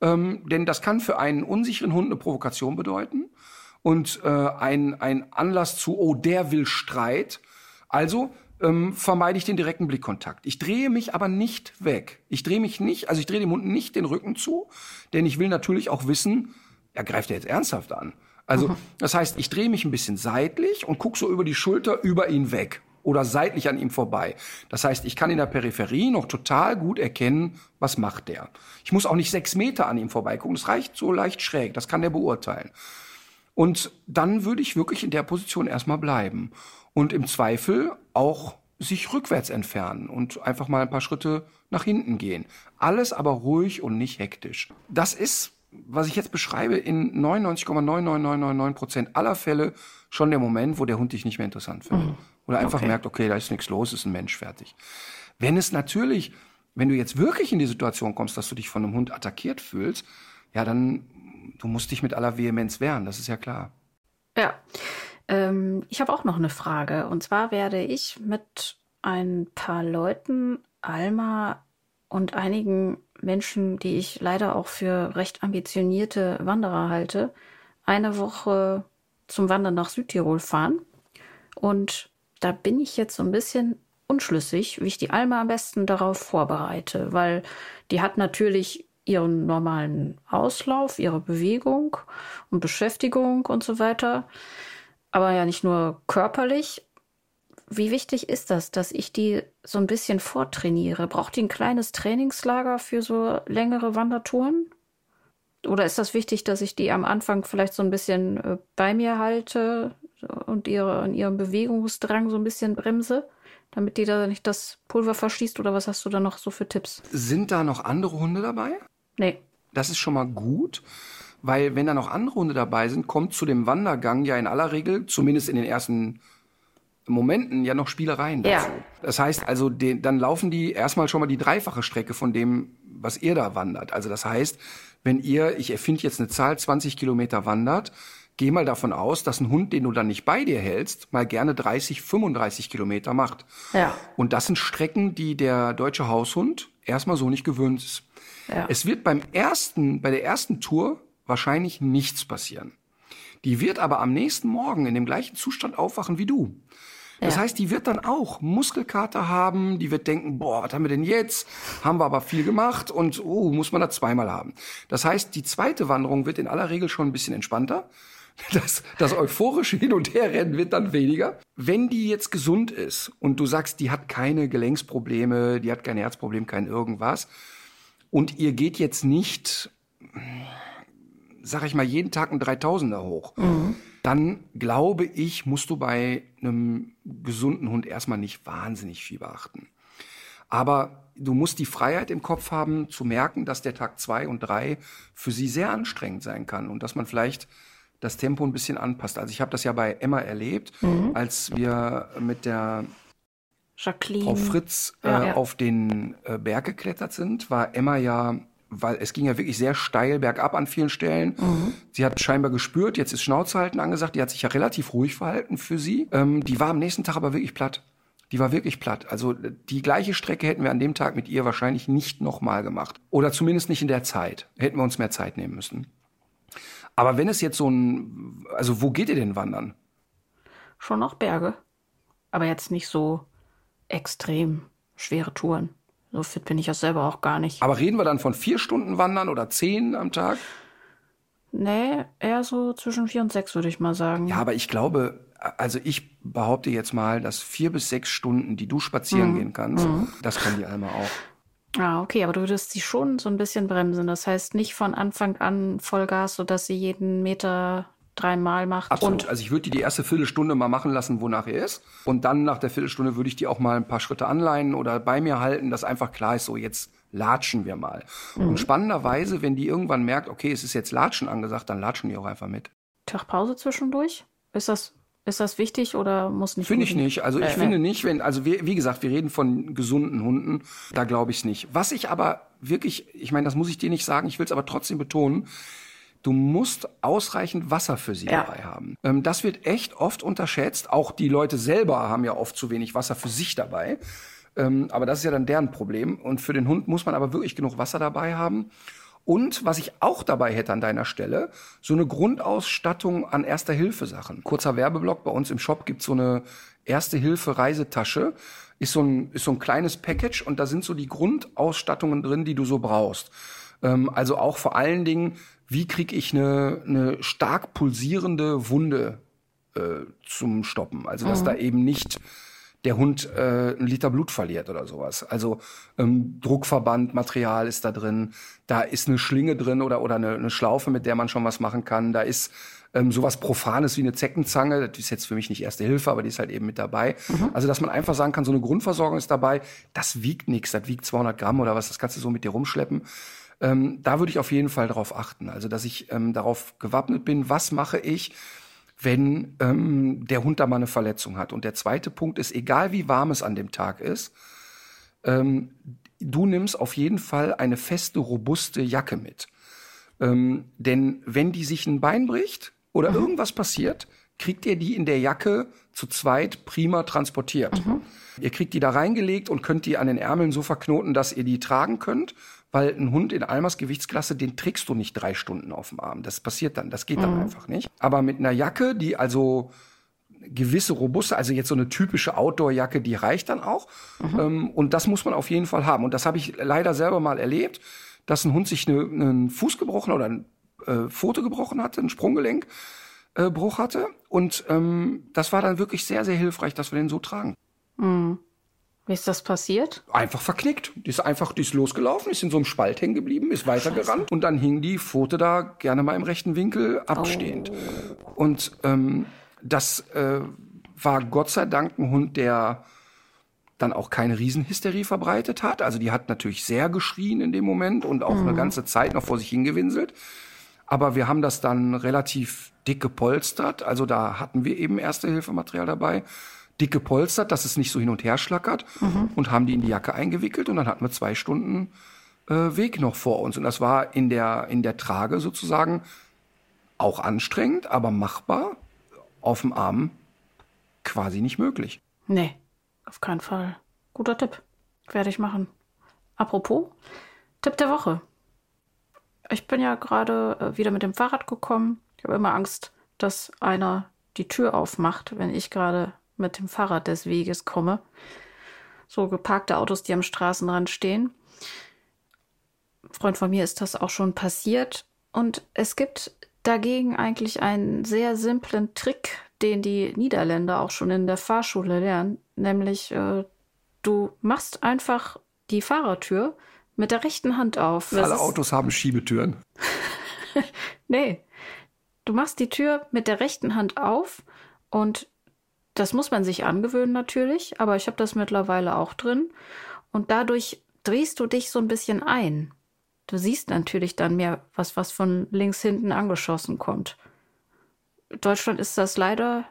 Ähm, denn das kann für einen unsicheren Hund eine Provokation bedeuten und äh, ein, ein Anlass zu, oh, der will Streit. Also ähm, vermeide ich den direkten Blickkontakt. Ich drehe mich aber nicht weg. Ich drehe mich nicht, also ich drehe dem Hund nicht den Rücken zu, denn ich will natürlich auch wissen, er greift er jetzt ernsthaft an. Also das heißt, ich drehe mich ein bisschen seitlich und gucke so über die Schulter über ihn weg oder seitlich an ihm vorbei. Das heißt, ich kann in der Peripherie noch total gut erkennen, was macht der. Ich muss auch nicht sechs Meter an ihm vorbeigucken. Das reicht so leicht schräg. Das kann der beurteilen. Und dann würde ich wirklich in der Position erstmal bleiben. Und im Zweifel auch sich rückwärts entfernen und einfach mal ein paar Schritte nach hinten gehen. Alles aber ruhig und nicht hektisch. Das ist, was ich jetzt beschreibe, in 99,99999 Prozent aller Fälle schon der Moment, wo der Hund dich nicht mehr interessant findet. Oder einfach merkt, okay, da ist nichts los, ist ein Mensch fertig. Wenn es natürlich, wenn du jetzt wirklich in die Situation kommst, dass du dich von einem Hund attackiert fühlst, ja, dann du musst dich mit aller Vehemenz wehren, das ist ja klar. Ja. Ähm, ich habe auch noch eine Frage. Und zwar werde ich mit ein paar Leuten, Alma und einigen Menschen, die ich leider auch für recht ambitionierte Wanderer halte, eine Woche zum Wandern nach Südtirol fahren. Und da bin ich jetzt so ein bisschen unschlüssig, wie ich die Alma am besten darauf vorbereite, weil die hat natürlich ihren normalen Auslauf, ihre Bewegung und Beschäftigung und so weiter, aber ja nicht nur körperlich. Wie wichtig ist das, dass ich die so ein bisschen vortrainiere? Braucht die ein kleines Trainingslager für so längere Wandertouren? Oder ist das wichtig, dass ich die am Anfang vielleicht so ein bisschen äh, bei mir halte und ihre, an ihrem Bewegungsdrang so ein bisschen bremse, damit die da nicht das Pulver verschießt? Oder was hast du da noch so für Tipps? Sind da noch andere Hunde dabei? Nee. Das ist schon mal gut, weil wenn da noch andere Hunde dabei sind, kommt zu dem Wandergang ja in aller Regel, zumindest in den ersten Momenten, ja noch Spielereien Ja. dazu. Das heißt also, den, dann laufen die erstmal schon mal die dreifache Strecke von dem, was ihr da wandert. Also das heißt, wenn ihr, ich erfinde jetzt eine Zahl, 20 Kilometer wandert, geh mal davon aus, dass ein Hund, den du dann nicht bei dir hältst, mal gerne 30, 35 Kilometer macht. Ja. Und das sind Strecken, die der deutsche Haushund erstmal so nicht gewöhnt ist. Ja. Es wird beim ersten, bei der ersten Tour wahrscheinlich nichts passieren. Die wird aber am nächsten Morgen in dem gleichen Zustand aufwachen wie du. Das heißt, die wird dann auch Muskelkater haben, die wird denken, boah, was haben wir denn jetzt? Haben wir aber viel gemacht und oh, muss man das zweimal haben. Das heißt, die zweite Wanderung wird in aller Regel schon ein bisschen entspannter. [LAUGHS] Das, das euphorische Hin- und Herrennen wird dann weniger. Wenn die jetzt gesund ist und du sagst, die hat keine Gelenksprobleme, die hat kein Herzproblem, kein irgendwas, und ihr geht jetzt nicht, sag ich mal, jeden Tag ein 3000er hoch, dann glaube ich, musst du bei einem gesunden Hund erstmal nicht wahnsinnig viel beachten. Aber du musst die Freiheit im Kopf haben, zu merken, dass der Tag zwei und drei für sie sehr anstrengend sein kann und dass man vielleicht das Tempo ein bisschen anpasst. Also ich habe das ja bei Emma erlebt, als wir mit der Jacqueline. Frau Fritz äh, Ja, ja. auf den äh, Berg geklettert sind, war Emma ja weil es ging ja wirklich sehr steil bergab an vielen Stellen. Sie hat scheinbar gespürt, jetzt ist Schnauze halten angesagt. Die hat sich ja relativ ruhig verhalten für sie. Ähm, die war am nächsten Tag aber wirklich platt. Die war wirklich platt. Also die gleiche Strecke hätten wir an dem Tag mit ihr wahrscheinlich nicht nochmal gemacht. Oder zumindest nicht in der Zeit. Hätten wir uns mehr Zeit nehmen müssen. Aber wenn es jetzt so ein, also wo geht ihr denn wandern? Schon noch Berge. Aber jetzt nicht so extrem schwere Touren. So fit bin ich ja selber auch gar nicht. Aber reden wir dann von vier Stunden Wandern oder zehn am Tag? Nee, eher so zwischen vier und sechs, würde ich mal sagen. Ja, aber ich glaube, also ich behaupte jetzt mal, dass vier bis sechs Stunden, die du spazieren gehen kannst, das kann die Alma auch. Ah, okay, aber du würdest sie schon so ein bisschen bremsen. Das heißt nicht von Anfang an Vollgas, sodass sie jeden Meter dreimal macht. Absolut. Und also ich würde die die erste Viertelstunde mal machen lassen, wonach er ist. Und dann nach der Viertelstunde würde ich die auch mal ein paar Schritte anleihen oder bei mir halten, dass einfach klar ist, so jetzt latschen wir mal. Und spannenderweise, wenn die irgendwann merkt, okay, es ist jetzt Latschen angesagt, dann latschen die auch einfach mit. Tagpause zwischendurch? Ist das, ist das wichtig oder muss nicht? Finde ich nicht. Also ich Äh, finde nee. nicht, wenn, also wie, wie gesagt, wir reden von gesunden Hunden, da glaube ich es nicht. Was ich aber wirklich, ich meine, das muss ich dir nicht sagen, ich will es aber trotzdem betonen, du musst ausreichend Wasser für sie Ja. dabei haben. Ähm, das wird echt oft unterschätzt. Auch die Leute selber haben ja oft zu wenig Wasser für sich dabei. Ähm, aber das ist ja dann deren Problem. Und für den Hund muss man aber wirklich genug Wasser dabei haben. Und was ich auch dabei hätte an deiner Stelle, so eine Grundausstattung an Erster-Hilfe-Sachen. Kurzer Werbeblock, bei uns im Shop gibt's so eine Erste-Hilfe-Reisetasche. Ist so, ein, ist so ein kleines Package und da sind so die Grundausstattungen drin, die du so brauchst. Ähm, also auch vor allen Dingen, wie kriege ich eine, eine stark pulsierende Wunde äh, zum Stoppen? Also dass da eben nicht der Hund äh, einen Liter Blut verliert oder sowas. Also ähm, Druckverband, Material ist da drin, da ist eine Schlinge drin oder, oder eine, eine Schlaufe, mit der man schon was machen kann. Da ist ähm, sowas Profanes wie eine Zeckenzange, das ist jetzt für mich nicht Erste Hilfe, aber die ist halt eben mit dabei. Also dass man einfach sagen kann, so eine Grundversorgung ist dabei, das wiegt nichts, das wiegt 200 Gramm oder was, das kannst du so mit dir rumschleppen. Ähm, da würde ich auf jeden Fall darauf achten. Also dass ich ähm, darauf gewappnet bin, was mache ich, wenn ähm, der Hund da mal eine Verletzung hat. Und der zweite Punkt ist, egal wie warm es an dem Tag ist, ähm, du nimmst auf jeden Fall eine feste, robuste Jacke mit. Ähm, denn wenn die sich ein Bein bricht oder irgendwas passiert, kriegt ihr die in der Jacke zu zweit prima transportiert. Ihr kriegt die da reingelegt und könnt die an den Ärmeln so verknoten, dass ihr die tragen könnt, weil ein Hund in Almas Gewichtsklasse, den trägst du nicht drei Stunden auf dem Arm. Das passiert dann, das geht dann einfach nicht. Aber mit einer Jacke, die also gewisse robuste, also jetzt so eine typische Outdoor-Jacke, die reicht dann auch. Ähm, und das muss man auf jeden Fall haben. Und das habe ich leider selber mal erlebt, dass ein Hund sich eine, einen Fuß gebrochen oder ein äh, Pfote gebrochen hatte, ein Sprunggelenk. Äh, Bruch hatte und ähm, das war dann wirklich sehr, sehr hilfreich, dass wir den so tragen. Wie ist das passiert? Einfach verknickt. Die ist einfach, die ist losgelaufen, ist in so einem Spalt hängen geblieben, ist weitergerannt und dann hing die Pfote da gerne mal im rechten Winkel abstehend. Und ähm, das äh, war Gott sei Dank ein Hund, der dann auch keine Riesenhysterie verbreitet hat. Also die hat natürlich sehr geschrien in dem Moment und auch eine ganze Zeit noch vor sich hingewinselt. Aber wir haben das dann relativ dick gepolstert. Also da hatten wir eben Erste-Hilfematerial dabei. Dick gepolstert, dass es nicht so hin und her schlackert. Und haben die in die Jacke eingewickelt. Und dann hatten wir zwei Stunden äh, Weg noch vor uns. Und das war in der, in der Trage sozusagen auch anstrengend, aber machbar. Auf dem Arm quasi nicht möglich. Nee, auf keinen Fall. Guter Tipp. Werde ich machen. Apropos, Tipp der Woche. Ich bin ja gerade äh, wieder mit dem Fahrrad gekommen. Ich habe immer Angst, dass einer die Tür aufmacht, wenn ich gerade mit dem Fahrrad des Weges komme. So geparkte Autos, die am Straßenrand stehen. Freund von mir ist das auch schon passiert. Und es gibt dagegen eigentlich einen sehr simplen Trick, den die Niederländer auch schon in der Fahrschule lernen. Nämlich, äh, du machst einfach die Fahrertür mit der rechten Hand auf. Alle ist- Autos haben Schiebetüren. [LAUGHS] Nee. Du machst die Tür mit der rechten Hand auf und das muss man sich angewöhnen natürlich, aber ich habe das mittlerweile auch drin und dadurch drehst du dich so ein bisschen ein. Du siehst natürlich dann mehr, was, was von links hinten angeschossen kommt. In Deutschland ist das leider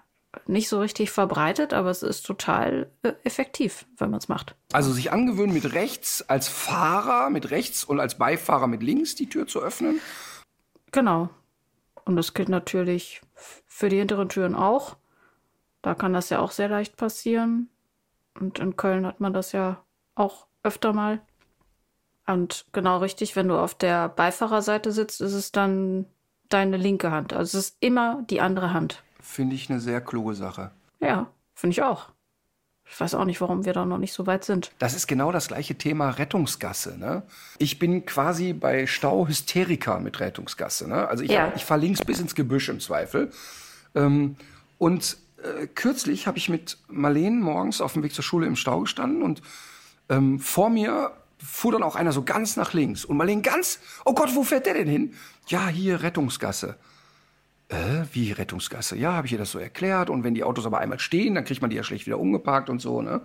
nicht so richtig verbreitet, aber es ist total äh, effektiv, wenn man es macht. Also sich angewöhnen, mit rechts als Fahrer mit rechts und als Beifahrer mit links die Tür zu öffnen. Genau. Und das gilt natürlich für die hinteren Türen auch. Da kann das ja auch sehr leicht passieren. Und in Köln hat man das ja auch öfter mal. Und genau richtig, wenn du auf der Beifahrerseite sitzt, ist es dann deine linke Hand. Also es ist immer die andere Hand. Finde ich eine sehr kluge Sache. Ja, finde ich auch. Ich weiß auch nicht, warum wir da noch nicht so weit sind. Das ist genau das gleiche Thema Rettungsgasse. Ne? Ich bin quasi bei Stau Hysteriker mit Rettungsgasse. Ne? Also ich, Ja. ich fahre links bis ins Gebüsch im Zweifel. Ähm, und äh, kürzlich habe ich mit Marleen morgens auf dem Weg zur Schule im Stau gestanden und ähm, vor mir fuhr dann auch einer so ganz nach links. Und Marleen ganz, oh Gott, wo fährt der denn hin? Ja, hier Rettungsgasse. Äh, wie Rettungsgasse? Ja, habe ich ihr das so erklärt. Und wenn die Autos aber einmal stehen, dann kriegt man die ja schlecht wieder umgeparkt und so. Ne?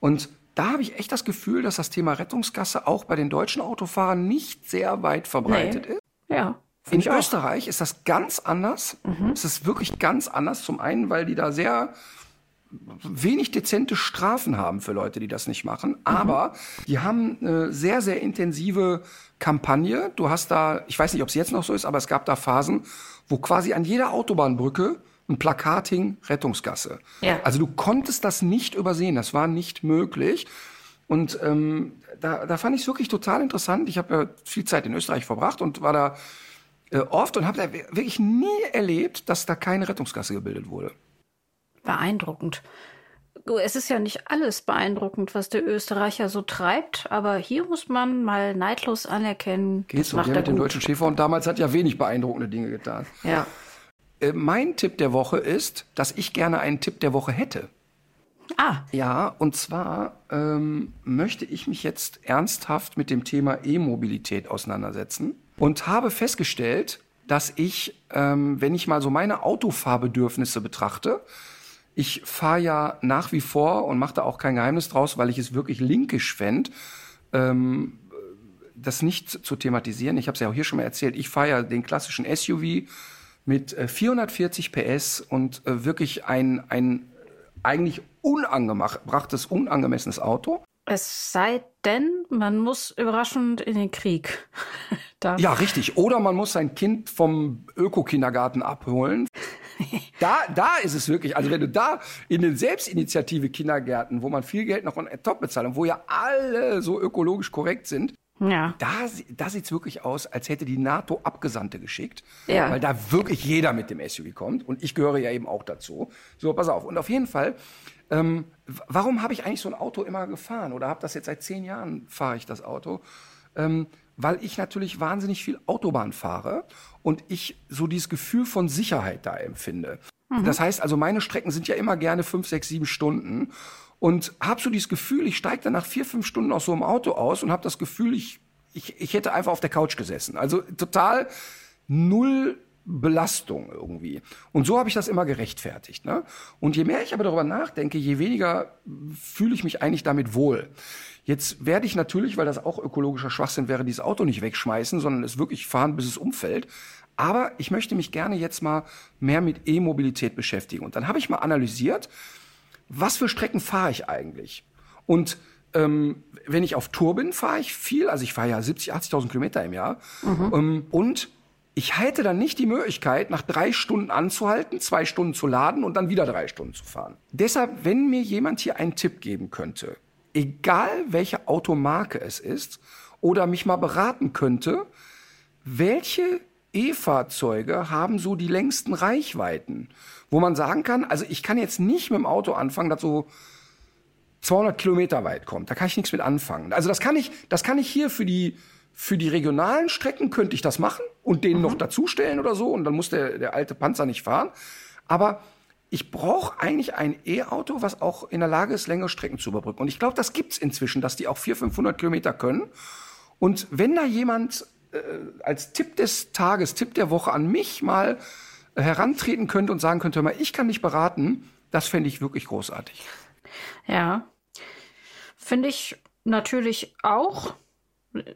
Und da habe ich echt das Gefühl, dass das Thema Rettungsgasse auch bei den deutschen Autofahrern nicht sehr weit verbreitet Nee. ist. Ja, In finde ich auch. Österreich ist das ganz anders. Es ist wirklich ganz anders. Zum einen, weil die da sehr wenig dezente Strafen haben für Leute, die das nicht machen. Aber die haben eine sehr, sehr intensive Kampagne. Du hast da, ich weiß nicht, ob es jetzt noch so ist, aber es gab da Phasen, wo quasi an jeder Autobahnbrücke ein Plakat hing, Rettungsgasse. Ja. Also du konntest das nicht übersehen, das war nicht möglich. Und ähm, da, da fand ich es wirklich total interessant. Ich habe ja viel Zeit in Österreich verbracht und war da äh, oft und habe da wirklich nie erlebt, dass da keine Rettungsgasse gebildet wurde. Beeindruckend. Es ist ja nicht alles beeindruckend, was der Österreicher so treibt, aber hier muss man mal neidlos anerkennen, Geht so, macht der er mit dem deutschen Schäfer und damals hat ja wenig beeindruckende Dinge getan. Ja. Äh, mein Tipp der Woche ist, dass ich gerne einen Tipp der Woche hätte. Ah, Ja, und zwar ähm, möchte ich mich jetzt ernsthaft mit dem Thema E-Mobilität auseinandersetzen und habe festgestellt, dass ich, ähm, wenn ich mal so meine Autofahrbedürfnisse betrachte, ich fahre ja nach wie vor und mache da auch kein Geheimnis draus, weil ich es wirklich linkisch fände, ähm, das nicht zu thematisieren. Ich habe es ja auch hier schon mal erzählt. Ich fahre ja den klassischen SUV mit äh, 440 PS und äh, wirklich ein, ein eigentlich unangebrachtes, unangemessenes Auto. es sei denn, man muss überraschend in den Krieg. [LAUGHS] da. Ja, richtig. Oder man muss sein Kind vom Öko-Kindergarten abholen. [LAUGHS] Da, da ist es wirklich, also wenn du da in den Selbstinitiative-Kindergärten, wo man viel Geld noch on top bezahlt und wo ja alle so ökologisch korrekt sind, Ja. da, da sieht's wirklich aus, als hätte die NATO Abgesandte geschickt. Ja. Weil da wirklich jeder mit dem SUV kommt. Und ich gehöre ja eben auch dazu. So, pass auf. Und auf jeden Fall, ähm, warum habe ich eigentlich so ein Auto immer gefahren? Oder habe das jetzt seit zehn Jahren, fahre ich das Auto? Ähm, weil ich natürlich wahnsinnig viel Autobahn fahre und ich so dieses Gefühl von Sicherheit da empfinde. Das heißt also, meine Strecken sind ja immer gerne fünf, sechs, sieben Stunden und habe so dieses Gefühl, ich steige dann nach vier, fünf Stunden aus so einem Auto aus und habe das Gefühl, ich, ich, ich hätte einfach auf der Couch gesessen. Also total null Belastung irgendwie. Und so habe ich das immer gerechtfertigt. Ne? Und je mehr ich aber darüber nachdenke, je weniger fühle ich mich eigentlich damit wohl. Jetzt werde ich natürlich, weil das auch ökologischer Schwachsinn wäre, dieses Auto nicht wegschmeißen, sondern es wirklich fahren, bis es umfällt. Aber ich möchte mich gerne jetzt mal mehr mit E-Mobilität beschäftigen. Und dann habe ich mal analysiert, was für Strecken fahre ich eigentlich? Und ähm, wenn ich auf Tour bin, fahre ich viel. Also ich fahre ja 70, 80.000 Kilometer im Jahr. Ähm, und ich hätte dann nicht die Möglichkeit, nach drei Stunden anzuhalten, zwei Stunden zu laden und dann wieder drei Stunden zu fahren. Deshalb, wenn mir jemand hier einen Tipp geben könnte, egal welche Automarke es ist, oder mich mal beraten könnte, welche E-Fahrzeuge haben so die längsten Reichweiten, wo man sagen kann, also ich kann jetzt nicht mit dem Auto anfangen, das so 200 Kilometer weit kommt. Da kann ich nichts mit anfangen. Also das kann ich, das kann ich hier für die für die regionalen Strecken könnte ich das machen und den noch dazustellen oder so und dann muss der der alte Panzer nicht fahren. Aber ich brauche eigentlich ein E-Auto, was auch in der Lage ist, längere Strecken zu überbrücken. Und ich glaube, das gibt's inzwischen, dass die auch 400, 500 Kilometer können. Und wenn da jemand äh, als Tipp des Tages, Tipp der Woche an mich mal äh, herantreten könnte und sagen könnte, hör mal, ich kann dich beraten, das fände ich wirklich großartig. Ja. Finde ich natürlich auch.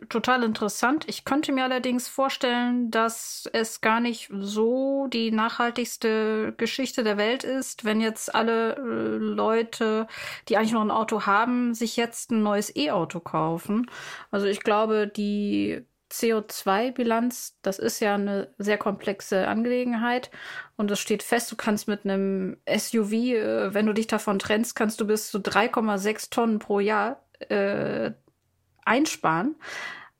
Total interessant. Ich könnte mir allerdings vorstellen, dass es gar nicht so die nachhaltigste Geschichte der Welt ist, wenn jetzt alle äh, Leute, die eigentlich noch ein Auto haben, sich jetzt ein neues E-Auto kaufen. Also ich glaube, die CO2-Bilanz, das ist ja eine sehr komplexe Angelegenheit und es steht fest, du kannst mit einem SUV, äh, wenn du dich davon trennst, kannst du bis zu 3,6 Tonnen pro Jahr äh, einsparen.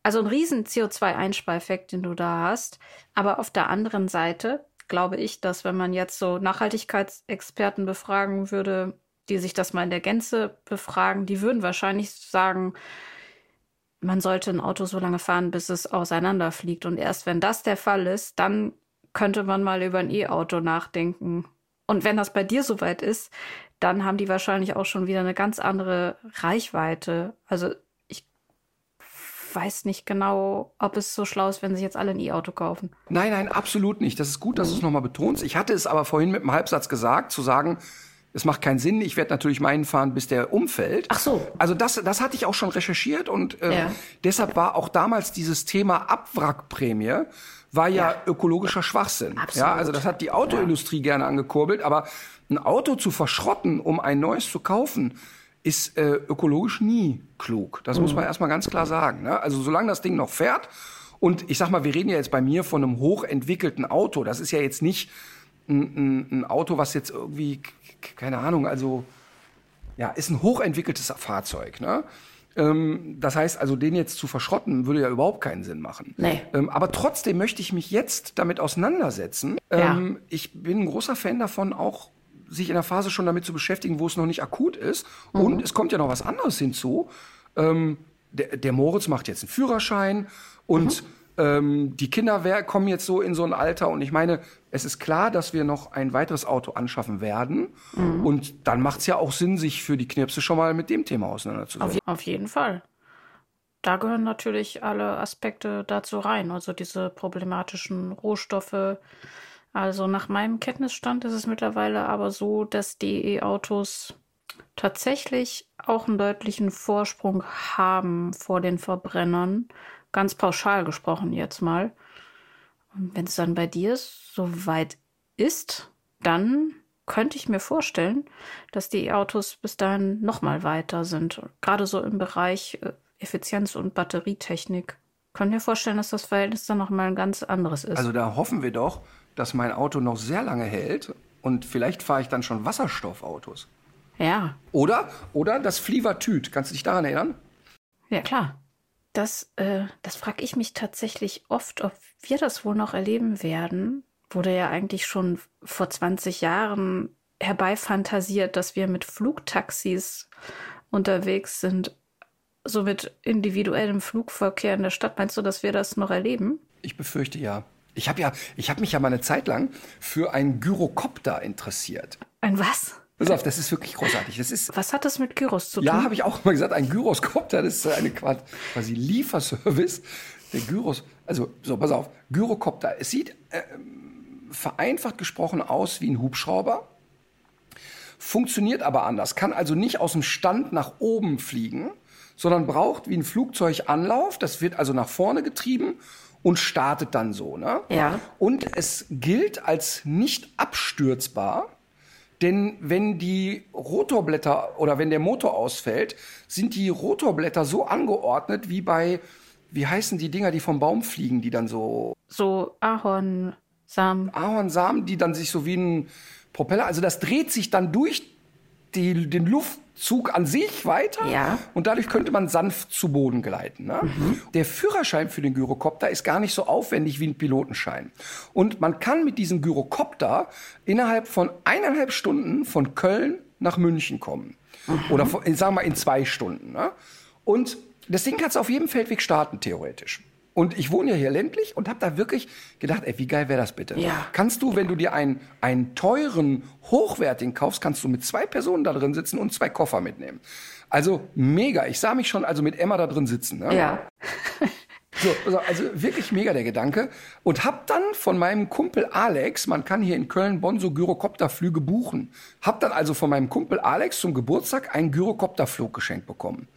Also ein riesen CO2-Einspareffekt, den du da hast. Aber auf der anderen Seite glaube ich, dass wenn man jetzt so Nachhaltigkeitsexperten befragen würde, die sich das mal in der Gänze befragen, die würden wahrscheinlich sagen, man sollte ein Auto so lange fahren, bis es auseinanderfliegt. Und erst wenn das der Fall ist, dann könnte man mal über ein E-Auto nachdenken. Und wenn das bei dir soweit ist, dann haben die wahrscheinlich auch schon wieder eine ganz andere Reichweite. Also weiß nicht genau, ob es so schlau ist, wenn sich jetzt alle ein E-Auto kaufen. Nein, nein, absolut nicht. Das ist gut, dass du es nochmal betonst. Ich hatte es aber vorhin mit einem Halbsatz gesagt, zu sagen, es macht keinen Sinn. Ich werde natürlich meinen fahren, bis der umfällt. Ach so. Also das, das hatte ich auch schon recherchiert und äh, Ja. deshalb war auch damals dieses Thema Abwrackprämie war ja, ökologischer Schwachsinn. Absolut. Ja, also das hat die Autoindustrie gerne angekurbelt, aber ein Auto zu verschrotten, um ein neues zu kaufen, ist äh, ökologisch nie klug. Das muss man erstmal ganz klar sagen. Ne? Also solange das Ding noch fährt und ich sag mal, wir reden ja jetzt bei mir von einem hochentwickelten Auto. Das ist ja jetzt nicht ein, ein, ein Auto, was jetzt irgendwie, keine Ahnung, also ja, ist ein hochentwickeltes Fahrzeug. Ne? Ähm, das heißt, also den jetzt zu verschrotten, würde ja überhaupt keinen Sinn machen. Nee. Ähm, aber trotzdem möchte ich mich jetzt damit auseinandersetzen. Ja. Ähm, ich bin ein großer Fan davon, auch sich in der Phase schon damit zu beschäftigen, wo es noch nicht akut ist. Mhm. Und es kommt ja noch was anderes hinzu. Ähm, der, der Moritz macht jetzt einen Führerschein und ähm, die Kinder kommen jetzt so in so ein Alter. Und ich meine, es ist klar, dass wir noch ein weiteres Auto anschaffen werden. Und dann macht es ja auch Sinn, sich für die Knirpse schon mal mit dem Thema auseinanderzusetzen. Auf, auf jeden Fall. Da gehören natürlich alle Aspekte dazu rein, also diese problematischen Rohstoffe. Also nach meinem Kenntnisstand ist es mittlerweile aber so, dass die E-Autos tatsächlich auch einen deutlichen Vorsprung haben vor den Verbrennern. Ganz pauschal gesprochen jetzt mal. Und wenn es dann bei dir so weit ist, dann könnte ich mir vorstellen, dass die E-Autos bis dahin noch mal weiter sind. Gerade so im Bereich äh, Effizienz und Batterietechnik. Können wir vorstellen, dass das Verhältnis dann noch mal ein ganz anderes ist. Also da hoffen wir doch, dass mein Auto noch sehr lange hält und vielleicht fahre ich dann schon Wasserstoffautos. ja, Oder, oder das Flievertüt. Kannst du dich daran erinnern? ja klar. Das, äh, das frage ich mich tatsächlich oft, ob wir das wohl noch erleben werden. Wurde ja eigentlich schon vor 20 Jahren herbeifantasiert, dass wir mit Flugtaxis unterwegs sind, so mit individuellem Flugverkehr in der Stadt. Meinst du, dass wir das noch erleben? Ich befürchte ja. Ich habe ja, ich habe mich ja mal eine Zeit lang für einen Gyrokopter interessiert. Ein was? Pass auf, das ist wirklich großartig. Das ist Was hat das mit Gyros zu tun? Ja, habe ich auch mal gesagt, ein Gyroskopter, das ist eine quasi Lieferservice. Der Gyros, also so, pass auf, Gyrokopter. Es sieht äh, vereinfacht gesprochen aus wie ein Hubschrauber, funktioniert aber anders, kann also nicht aus dem Stand nach oben fliegen, sondern braucht wie ein Flugzeug Anlauf. Das wird also nach vorne getrieben und startet dann so. Ne? Ja. Und es gilt als nicht abstürzbar. Denn wenn die Rotorblätter oder wenn der Motor ausfällt, sind die Rotorblätter so angeordnet wie bei, wie heißen die Dinger, die vom Baum fliegen, die dann so So Ahornsamen. Ahornsamen, die dann sich so wie ein Propeller, also das dreht sich dann durch die, den Luftzug an sich weiter Ja. und dadurch könnte man sanft zu Boden gleiten. Ne? Der Führerschein für den Gyrokopter ist gar nicht so aufwendig wie ein Pilotenschein. Und man kann mit diesem Gyrokopter innerhalb von eineinhalb Stunden von Köln nach München kommen. Oder von, sagen wir mal in zwei Stunden. Ne? Und das Ding kannst du auf jedem Feldweg starten, theoretisch. Und ich wohne ja hier ländlich und habe da wirklich gedacht, ey, wie geil wäre das bitte? Ja. Kannst du, wenn du dir einen, einen teuren, hochwertigen kaufst, kannst du mit zwei Personen da drin sitzen und zwei Koffer mitnehmen. Also mega. Ich sah mich schon also mit Emma da drin sitzen. Ne? Ja. So, also, also wirklich mega der Gedanke. Und hab dann von meinem Kumpel Alex, man kann hier in Köln Bonn so Gyrokopterflüge buchen, hab dann also von meinem Kumpel Alex zum Geburtstag einen Gyrokopterflug geschenkt bekommen.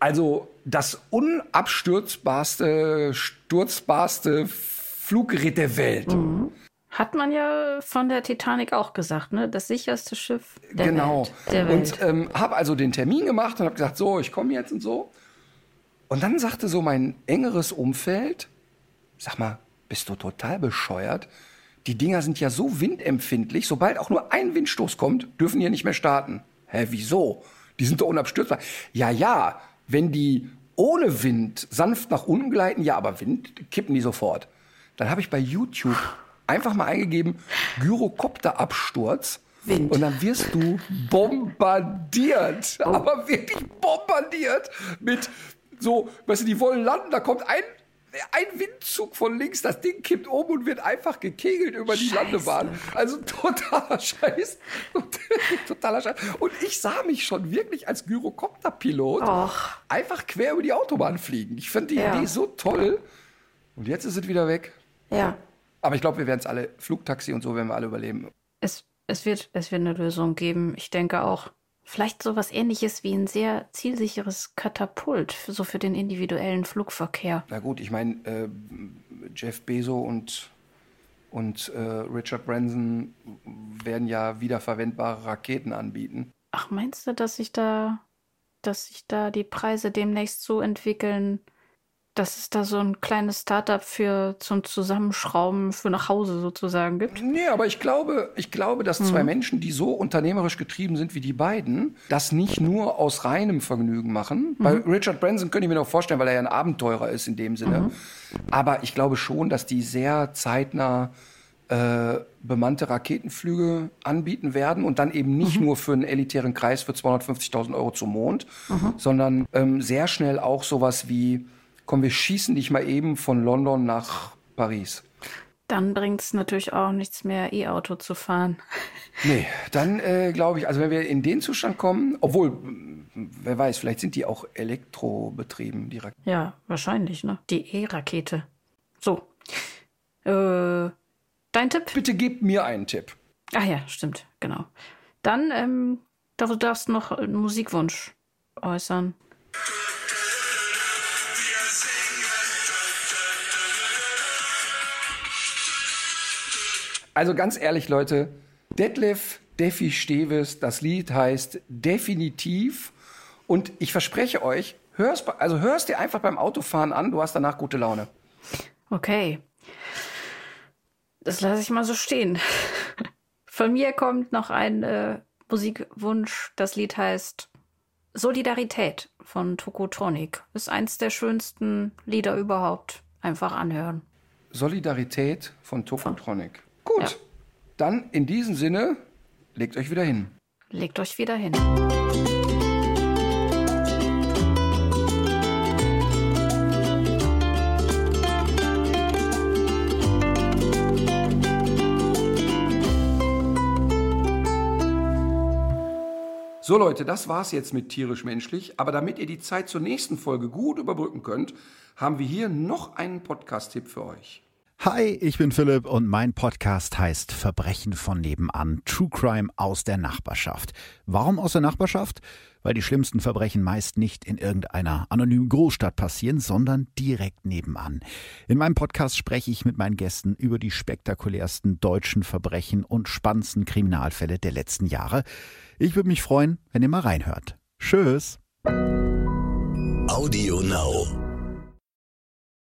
Also das unabstürzbarste, sturzbarste Fluggerät der Welt. Hat man ja von der Titanic auch gesagt, ne? Das sicherste Schiff der genau. Welt. Welt. Und ähm, habe also den Termin gemacht und habe gesagt, so, ich komme jetzt und so. Und dann sagte so mein engeres Umfeld, sag mal, bist du total bescheuert? Die Dinger sind ja so windempfindlich, sobald auch nur ein Windstoß kommt, dürfen die ja nicht mehr starten. Hä, wieso? Die sind doch unabstürzbar. Ja, ja, wenn die ohne Wind sanft nach unten gleiten, ja, aber Wind kippen die sofort. Dann habe ich bei YouTube einfach mal eingegeben, Gyrokopterabsturz. Wind. Und dann wirst du bombardiert. Aber wirklich bombardiert mit so, weißt du, die wollen landen, da kommt ein, ein Windzug von links, das Ding kippt um und wird einfach gekegelt über die Scheiße. Landebahn. Also totaler [LAUGHS] Scheiß. totaler Scheiß. Und ich sah mich schon wirklich als Gyrokopterpilot Och. einfach quer über die Autobahn fliegen. Ich finde die Ja. Idee so toll. Und jetzt ist es wieder weg. ja. Aber ich glaube, wir werden es alle, Flugtaxi und so werden wir alle überleben. Es, es, wird, es wird eine Lösung geben. Ich denke auch. Vielleicht so was ähnliches wie ein sehr zielsicheres Katapult, für, so für den individuellen Flugverkehr. Na gut, ich meine, äh, Jeff Bezos und, und äh, Richard Branson werden ja wiederverwendbare Raketen anbieten. Ach, meinst du, dass sich da, dass sich da die Preise demnächst so entwickeln, dass es da so ein kleines Startup für zum Zusammenschrauben für nach Hause sozusagen gibt? Nee, aber ich glaube, ich glaube, dass zwei Menschen, die so unternehmerisch getrieben sind wie die beiden, das nicht nur aus reinem Vergnügen machen. Bei Richard Branson könnte ich mir noch vorstellen, weil er ja ein Abenteurer ist in dem Sinne. Aber ich glaube schon, dass die sehr zeitnah äh, bemannte Raketenflüge anbieten werden und dann eben nicht nur für einen elitären Kreis für 250.000 Euro zum Mond, sondern ähm, sehr schnell auch sowas wie, komm, wir schießen dich mal eben von London nach Paris. Dann bringt es natürlich auch nichts mehr, E-Auto zu fahren. [LAUGHS] Nee, dann äh, glaube ich, also wenn wir in den Zustand kommen, obwohl, wer weiß, vielleicht sind die auch elektrobetrieben, die Raketen. Ja, wahrscheinlich, ne? Die E-Rakete. So. Äh, dein Tipp? Bitte gib mir einen Tipp. Ah ja, stimmt, genau. Dann, ähm, du darfst noch einen Musikwunsch äußern. Also ganz ehrlich, Leute, Detlef Defi Steves, das Lied heißt Definitiv. Und ich verspreche euch, hör's, also hörst dir einfach beim Autofahren an, du hast danach gute Laune. Okay. Das lasse ich mal so stehen. [LAUGHS] Von mir kommt noch ein äh, Musikwunsch. Das Lied heißt Solidarität von Tokotronic. Ist eins der schönsten Lieder überhaupt. Einfach anhören. Solidarität von Tokotronic. Gut, Ja. dann in diesem Sinne, legt euch wieder hin. Legt euch wieder hin. So Leute, das war's jetzt mit tierisch menschlich, aber damit ihr die Zeit zur nächsten Folge gut überbrücken könnt, haben wir hier noch einen Podcast-Tipp für euch. Hi, ich bin Philipp und mein Podcast heißt Verbrechen von nebenan, True Crime aus der Nachbarschaft. Warum aus der Nachbarschaft? Weil die schlimmsten Verbrechen meist nicht in irgendeiner anonymen Großstadt passieren, sondern direkt nebenan. In meinem Podcast spreche ich mit meinen Gästen über die spektakulärsten deutschen Verbrechen und spannendsten Kriminalfälle der letzten Jahre. Ich würde mich freuen, wenn ihr mal reinhört. Tschüss. Audio Now.